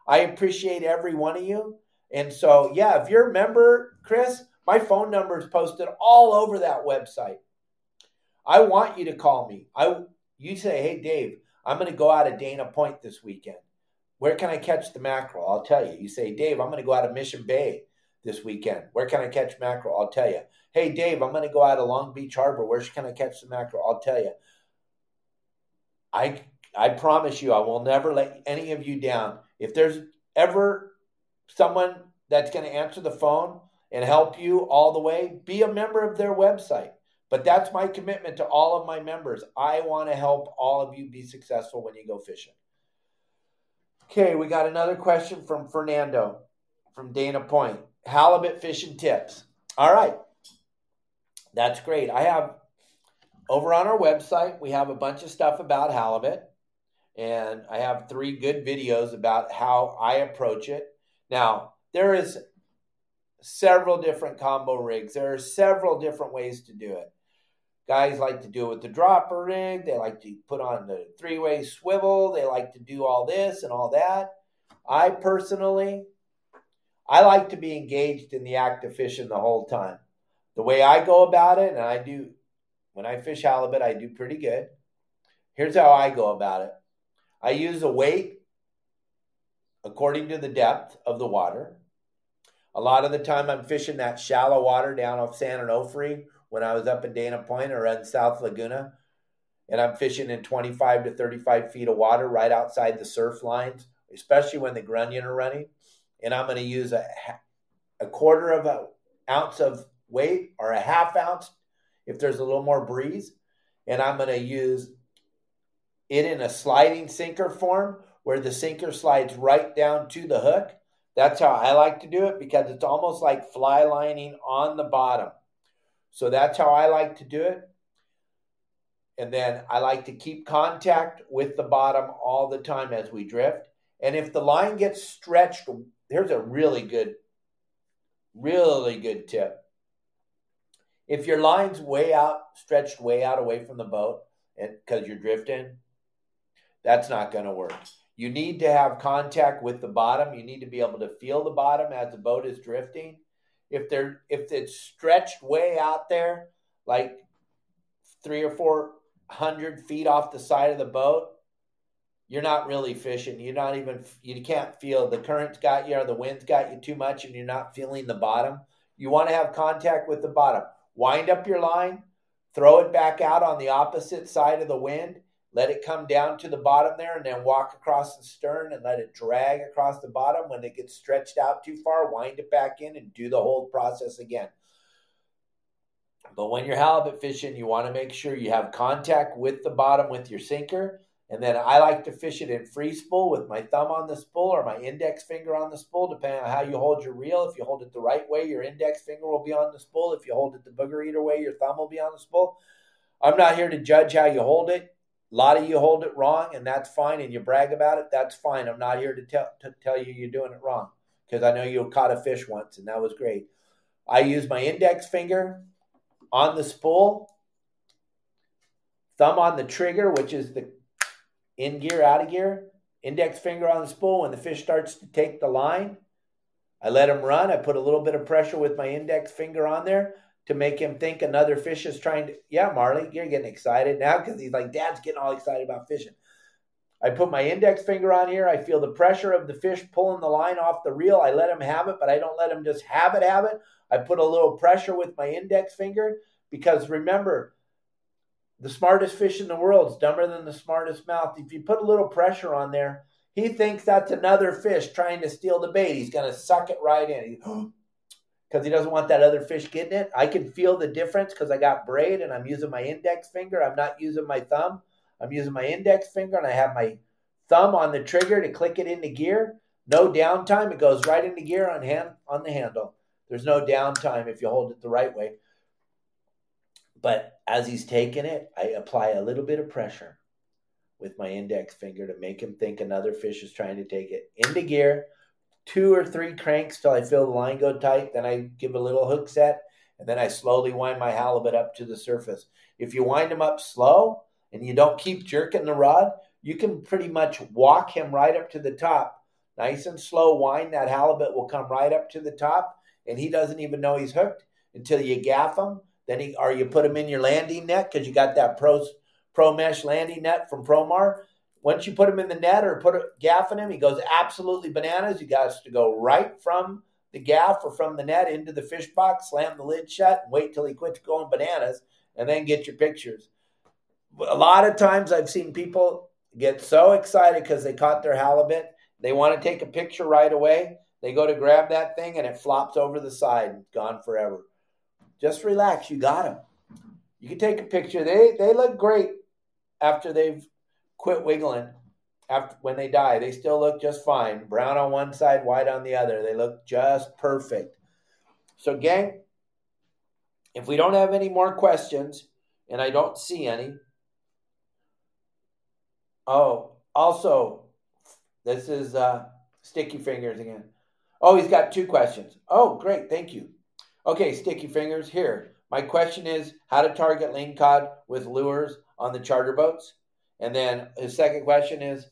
I appreciate every one of you. And so, yeah, if you're a member, Chris, my phone number is posted all over that website. I want you to call me. I you say, "Hey Dave, I'm going to go out of Dana Point this weekend. Where can I catch the mackerel?" I'll tell you. You say, "Dave, I'm going to go out of Mission Bay this weekend. Where can I catch mackerel?" I'll tell you. "Hey Dave, I'm going to go out of Long Beach Harbor. Where can I catch the mackerel?" I'll tell you. I I promise you, I will never let any of you down. If there's ever someone that's going to answer the phone and help you all the way, be a member of their website. But that's my commitment to all of my members. I want to help all of you be successful when you go fishing. Okay, we got another question from Fernando from Dana Point. Halibut fishing tips. All right. That's great. I have over on our website, we have a bunch of stuff about halibut, and I have three good videos about how I approach it. Now, there is several different combo rigs. There are several different ways to do it. Guys like to do it with the dropper rig. They like to put on the three-way swivel. They like to do all this and all that. I personally, I like to be engaged in the act of fishing the whole time. The way I go about it, and I do when I fish halibut, I do pretty good. Here's how I go about it I use a weight according to the depth of the water. A lot of the time, I'm fishing that shallow water down off San Onofre when I was up in Dana Point or in South Laguna. And I'm fishing in 25 to 35 feet of water right outside the surf lines, especially when the grunion are running. And I'm going to use a, a quarter of an ounce of weight or a half ounce if there's a little more breeze. And I'm going to use it in a sliding sinker form where the sinker slides right down to the hook. That's how I like to do it because it's almost like fly lining on the bottom. So that's how I like to do it. And then I like to keep contact with the bottom all the time as we drift. And if the line gets stretched, here's a really good, really good tip. If your line's way out, stretched way out away from the boat, because you're drifting, that's not going to work. You need to have contact with the bottom. You need to be able to feel the bottom as the boat is drifting. If they're if it's stretched way out there, like three or four hundred feet off the side of the boat, you're not really fishing. You're not even you can't feel the current's got you or the wind's got you too much, and you're not feeling the bottom. You want to have contact with the bottom wind up your line, throw it back out on the opposite side of the wind, let it come down to the bottom there, and then walk across the stern and let it drag across the bottom. When it gets stretched out too far, wind it back in and do the whole process again. But when you're halibut fishing, you want to make sure you have contact with the bottom with your sinker and then I like to fish it in free spool with my thumb on the spool or my index finger on the spool, depending on how you hold your reel. If you hold it the right way, your index finger will be on the spool. If you hold it the booger eater way, your thumb will be on the spool. I'm not here to judge how you hold it. A lot of you hold it wrong, and that's fine, and you brag about it. That's fine. I'm not here to tell to tell you you're doing it wrong because I know you caught a fish once, and that was great. I use my index finger on the spool, thumb on the trigger, which is the in gear, out of gear, index finger on the spool. When the fish starts to take the line, I let him run. I put a little bit of pressure with my index finger on there to make him think another fish is trying to. Yeah, Marley, you're getting excited now because he's like, Dad's getting all excited about fishing. I put my index finger on here. I feel the pressure of the fish pulling the line off the reel. I let him have it, but I don't let him just have it, have it. I put a little pressure with my index finger because remember, the smartest fish in the world is dumber than the smartest mouth. If you put a little pressure on there, he thinks that's another fish trying to steal the bait. He's going to suck it right in because he doesn't want that other fish getting it. I can feel the difference because I got braid and I'm using my index finger. I'm not using my thumb. I'm using my index finger and I have my thumb on the trigger to click it into gear. No downtime. It goes right into gear on hand on the handle. There's no downtime if you hold it the right way. But as he's taking it, I apply a little bit of pressure with my index finger to make him think another fish is trying to take it into gear. Two or three cranks till I feel the line go tight. Then I give a little hook set, and then I slowly wind my halibut up to the surface. If you wind him up slow and you don't keep jerking the rod, you can pretty much walk him right up to the top. Nice and slow wind, that halibut will come right up to the top, and he doesn't even know he's hooked until you gaff him. Then he, or you put them in your landing net because you got that pro pro mesh landing net from Promar. Once you put him in the net or put a gaff in him, he goes absolutely bananas. You got to go right from the gaff or from the net into the fish box, slam the lid shut, and wait till he quits going bananas, and then get your pictures. A lot of times I've seen people get so excited because they caught their halibut. They want to take a picture right away. They go to grab that thing and it flops over the side, gone forever. Just relax. You got them. You can take a picture. They they look great after they've quit wiggling. After when they die, they still look just fine. Brown on one side, white on the other. They look just perfect. So, gang, if we don't have any more questions, and I don't see any. Oh, also, this is uh, Sticky Fingers again. Oh, he's got two questions. Oh, great. Thank you. Okay, Sticky Fingers, here. My question is how to target lingcod with lures on the charter boats. And then his second question is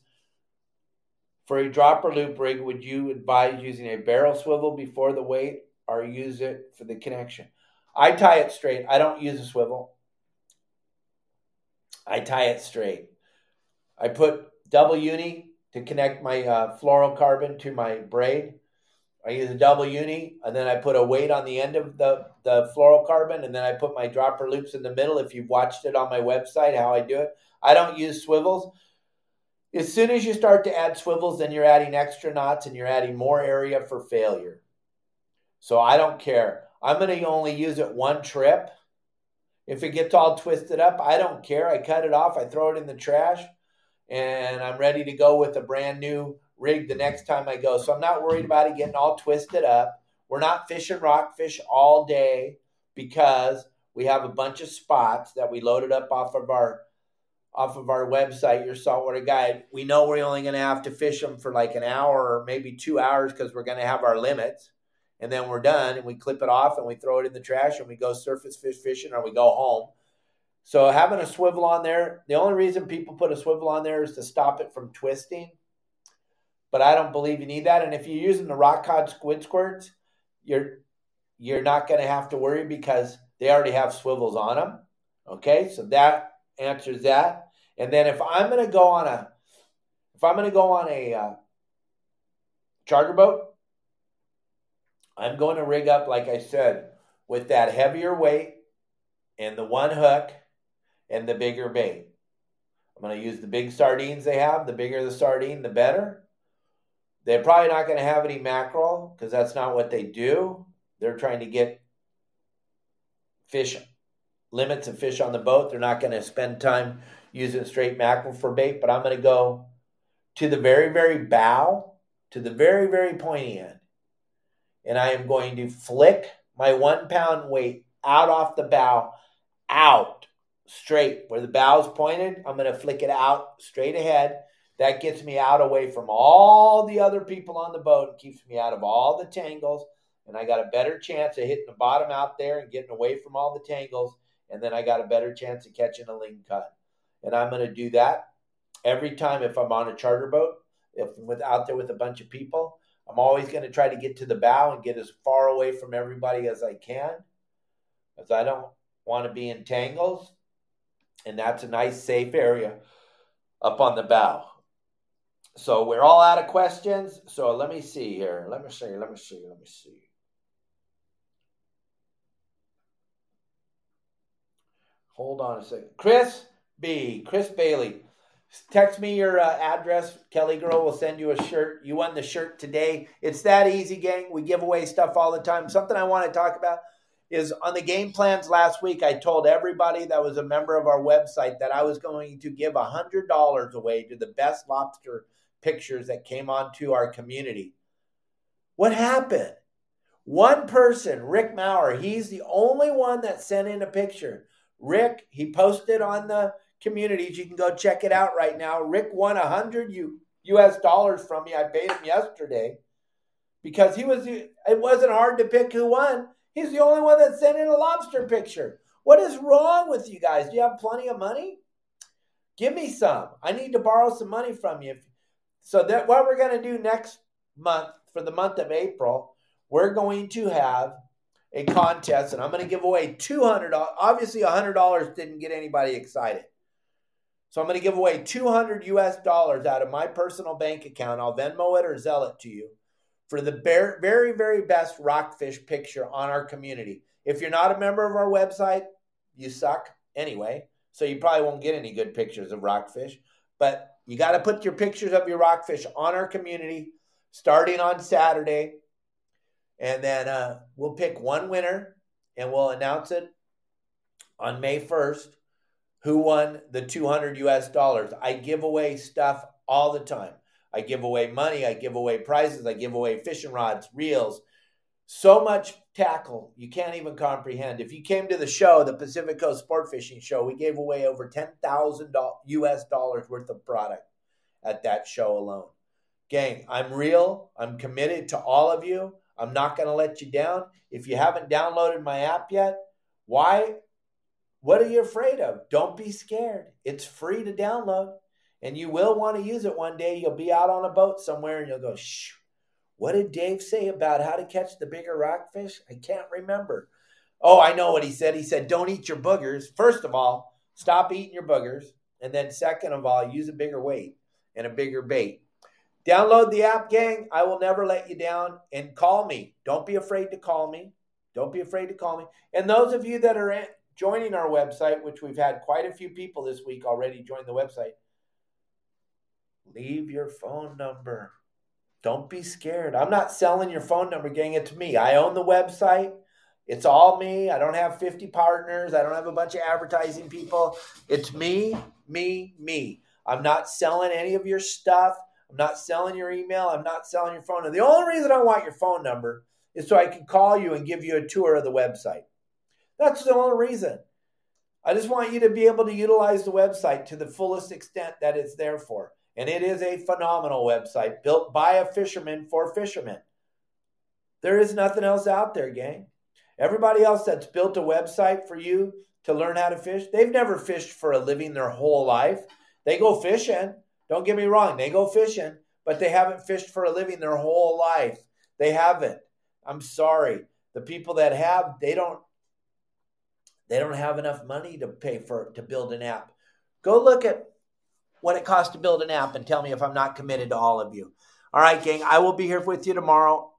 for a dropper loop rig, would you advise using a barrel swivel before the weight or use it for the connection? I tie it straight. I don't use a swivel. I tie it straight. I put double uni to connect my uh, fluorocarbon to my braid. I use a double uni, and then I put a weight on the end of the, the fluorocarbon, and then I put my dropper loops in the middle. If you've watched it on my website, how I do it, I don't use swivels. As soon as you start to add swivels, then you're adding extra knots and you're adding more area for failure. So I don't care. I'm going to only use it one trip. If it gets all twisted up, I don't care. I cut it off, I throw it in the trash, and I'm ready to go with a brand new rig the next time I go. So I'm not worried about it getting all twisted up. We're not fishing rockfish all day because we have a bunch of spots that we loaded up off of our off of our website, your saltwater guide. We know we're only going to have to fish them for like an hour or maybe two hours because we're going to have our limits. And then we're done and we clip it off and we throw it in the trash and we go surface fish fishing or we go home. So having a swivel on there, the only reason people put a swivel on there is to stop it from twisting but I don't believe you need that. And if you're using the rock cod squid squirts, you're you're not going to have to worry because they already have swivels on them. Okay, so that answers that. And then if I'm going to go on a if I'm going to go on a uh, charter boat, I'm going to rig up like I said with that heavier weight and the one hook and the bigger bait. I'm going to use the big sardines they have. The bigger the sardine, the better. They're probably not going to have any mackerel because that's not what they do. They're trying to get fish limits of fish on the boat. They're not going to spend time using straight mackerel for bait, but I'm going to go to the very, very bow, to the very, very pointy end. And I am going to flick my one pound weight out off the bow, out straight where the bow is pointed. I'm going to flick it out straight ahead that gets me out away from all the other people on the boat and keeps me out of all the tangles. And I got a better chance of hitting the bottom out there and getting away from all the tangles. And then I got a better chance of catching a lingcod. And I'm going to do that every time if I'm on a charter boat, if I'm out there with a bunch of people. I'm always going to try to get to the bow and get as far away from everybody as I can because I don't want to be in tangles. And that's a nice, safe area up on the bow so we're all out of questions. So let me see here. Let me see. Let me see. Let me see. Hold on a second. Chris B. Chris Bailey. Text me your uh, address. Kelly Girl will send you a shirt. You won the shirt today. It's that easy, gang. We give away stuff all the time. Something I want to talk about. is on the game plans last week. I told everybody that was a member of our website that I was going to give $100 away to the best lobster pictures that came onto our community. What happened? One person, Rick Maurer, he's the only one that sent in a picture. Rick, he posted on the communities. You can go check it out right now. Rick won 100 US dollars from me. I paid him yesterday because he was, it wasn't hard to pick who won. He's the only one that sent in a lobster picture. What is wrong with you guys? Do you have plenty of money? Give me some. I need to borrow some money from you. So that what we're going to do next month for the month of April, we're going to have a contest and I'm going to give away 200 obviously $100 didn't get anybody excited. So I'm going to give away 200 US dollars out of my personal bank account. I'll Venmo it or Zelle it to you for the very, very best rockfish picture on our community. If you're not a member of our website, you suck anyway. So you probably won't get any good pictures of rockfish. But you got to put your pictures of your rockfish on our community starting on Saturday. And then uh, we'll pick one winner and we'll announce it on May 1st who won the 200 US dollars. I give away stuff all the time. I give away money, I give away prizes, I give away fishing rods, reels, so much tackle you can't even comprehend. If you came to the show, the Pacific Coast Sport Fishing Show, we gave away over $10,000 US dollars worth of product at that show alone. Gang, I'm real. I'm committed to all of you. I'm not going to let you down. If you haven't downloaded my app yet, why? What are you afraid of? Don't be scared. It's free to download and you will want to use it one day. You'll be out on a boat somewhere and you'll go, shh, what did Dave say about how to catch the bigger rockfish? I can't remember. Oh, I know what he said. He said, don't eat your boogers. First of all, stop eating your boogers. And then, second of all, use a bigger weight and a bigger bait. Download the app, gang. I will never let you down. And call me. Don't be afraid to call me. Don't be afraid to call me. And those of you that are joining our website, which we've had quite a few people this week already join the website, leave your phone number. Don't be scared. I'm not selling your phone number, getting it to me. I own the website. It's all me. I don't have 50 partners. I don't have a bunch of advertising people. It's me, me, me. I'm not selling any of your stuff. I'm not selling your email. I'm not selling your phone number. The only reason I want your phone number is so I can call you and give you a tour of the website. That's the only reason. I just want you to be able to utilize the website to the fullest extent that it's there for. And it is a phenomenal website built by a fisherman for fishermen. There is nothing else out there, gang. Everybody else that's built a website for you to learn how to fish, they've never fished for a living their whole life. They go fishing. Don't get me wrong, they go fishing, but they haven't fished for a living their whole life. They haven't. I'm sorry. The people that have, they don't they don't have enough money to pay for to build an app. Go look at what it costs to build an app and tell me if I'm not committed to all of you. All right, gang, I will be here with you tomorrow.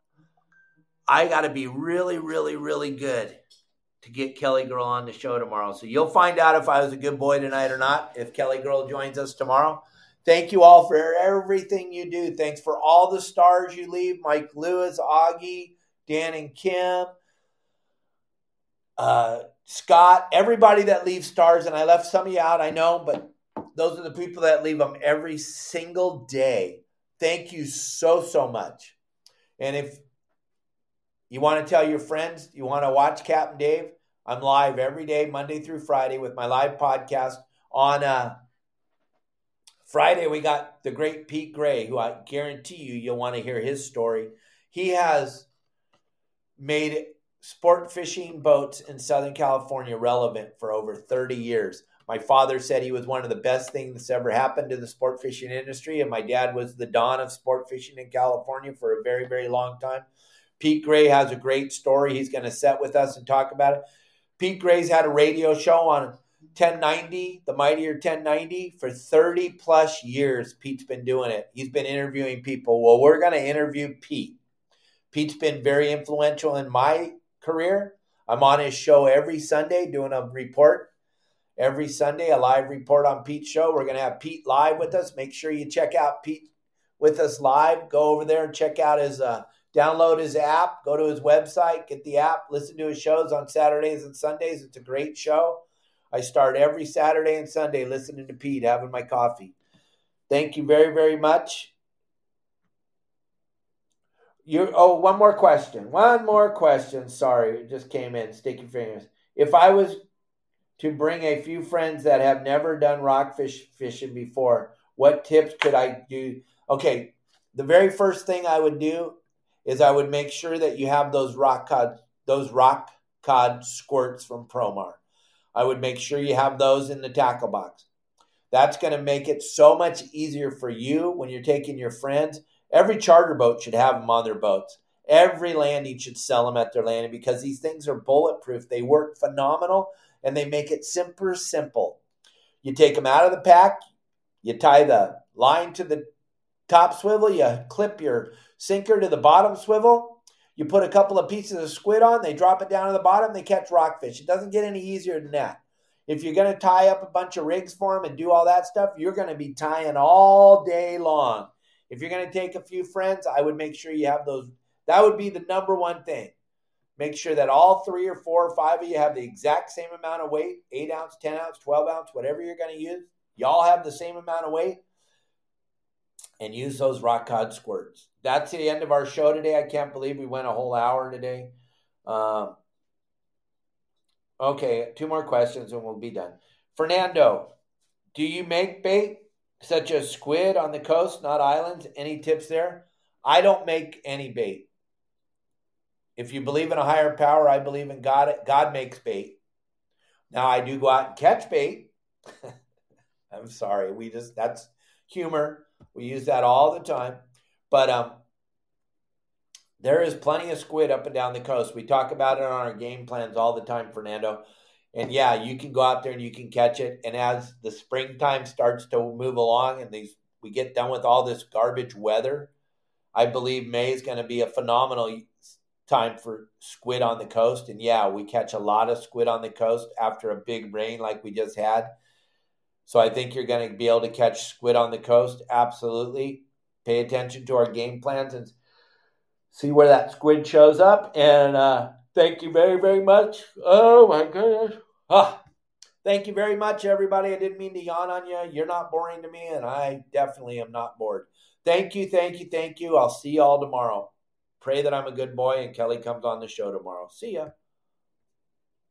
I got to be really, really, really good to get Kelly Girl on the show tomorrow. So you'll find out if I was a good boy tonight or not if Kelly Girl joins us tomorrow. Thank you all for everything you do. Thanks for all the stars you leave Mike Lewis, Augie, Dan and Kim, uh, Scott, everybody that leaves stars. And I left some of you out, I know, but those are the people that leave them every single day. Thank you so, so much. And if you want to tell your friends, you want to watch Captain Dave, I'm live every day, Monday through Friday, with my live podcast. On uh, Friday, we got the great Pete Gray, who I guarantee you, you'll want to hear his story. He has made sport fishing boats in Southern California relevant for over 30 years. My father said he was one of the best things that's ever happened to the sport fishing industry, and my dad was the dawn of sport fishing in California for a very, very long time. Pete Gray has a great story. He's going to set with us and talk about it. Pete Gray's had a radio show on 1090, the Mightier 1090, for 30 plus years. Pete's been doing it. He's been interviewing people. Well, we're going to interview Pete. Pete's been very influential in my career. I'm on his show every Sunday doing a report every Sunday, a live report on Pete's show. We're going to have Pete live with us. Make sure you check out Pete with us live. Go over there and check out his uh, Download his app, go to his website, get the app, listen to his shows on Saturdays and Sundays. It's a great show. I start every Saturday and Sunday listening to Pete, having my coffee. Thank you very, very much. You oh, one more question. One more question. Sorry, it just came in. Sticky fingers. If I was to bring a few friends that have never done rockfish fishing before, what tips could I do? Okay, the very first thing I would do is I would make sure that you have those rock cod those rock cod squirts from Promar. I would make sure you have those in the tackle box. That's going to make it so much easier for you when you're taking your friends. Every charter boat should have them on their boats. Every landing should sell them at their landing because these things are bulletproof. They work phenomenal and they make it super simple. You take them out of the pack, you tie the line to the top swivel, you clip your sinker to the bottom swivel, you put a couple of pieces of squid on, they drop it down to the bottom, they catch rockfish. It doesn't get any easier than that. If you're going to tie up a bunch of rigs for them and do all that stuff, you're going to be tying all day long. If you're going to take a few friends, I would make sure you have those. That would be the number one thing. Make sure that all three or four or five of you have the exact same amount of weight 8 ounce, 10 ounce, 12 ounce, whatever you're going to use. Y'all have the same amount of weight and use those rock cod squirts. That's the end of our show today. I can't believe we went a whole hour today. Um, okay, two more questions and we'll be done. Fernando, do you make bait such as squid on the coast, not islands? Any tips there? I don't make any bait. If you believe in a higher power, I believe in God. God makes bait. Now I do go out and catch bait. I'm sorry. We just that's humor. We use that all the time. But um, there is plenty of squid up and down the coast. We talk about it on our game plans all the time, Fernando. And yeah, you can go out there and you can catch it. And as the springtime starts to move along and these we get done with all this garbage weather, I believe May is going to be a phenomenal time for squid on the coast. And yeah, we catch a lot of squid on the coast after a big rain like we just had. So I think you're going to be able to catch squid on the coast. Absolutely. Pay attention to our game plans and see where that squid shows up. And uh, thank you very, very much. Oh my goodness. Ah, thank you very much, everybody. I didn't mean to yawn on you. You're not boring to me, and I definitely am not bored. Thank you, thank you, thank you. I'll see you all tomorrow. Pray that I'm a good boy and Kelly comes on the show tomorrow. See ya.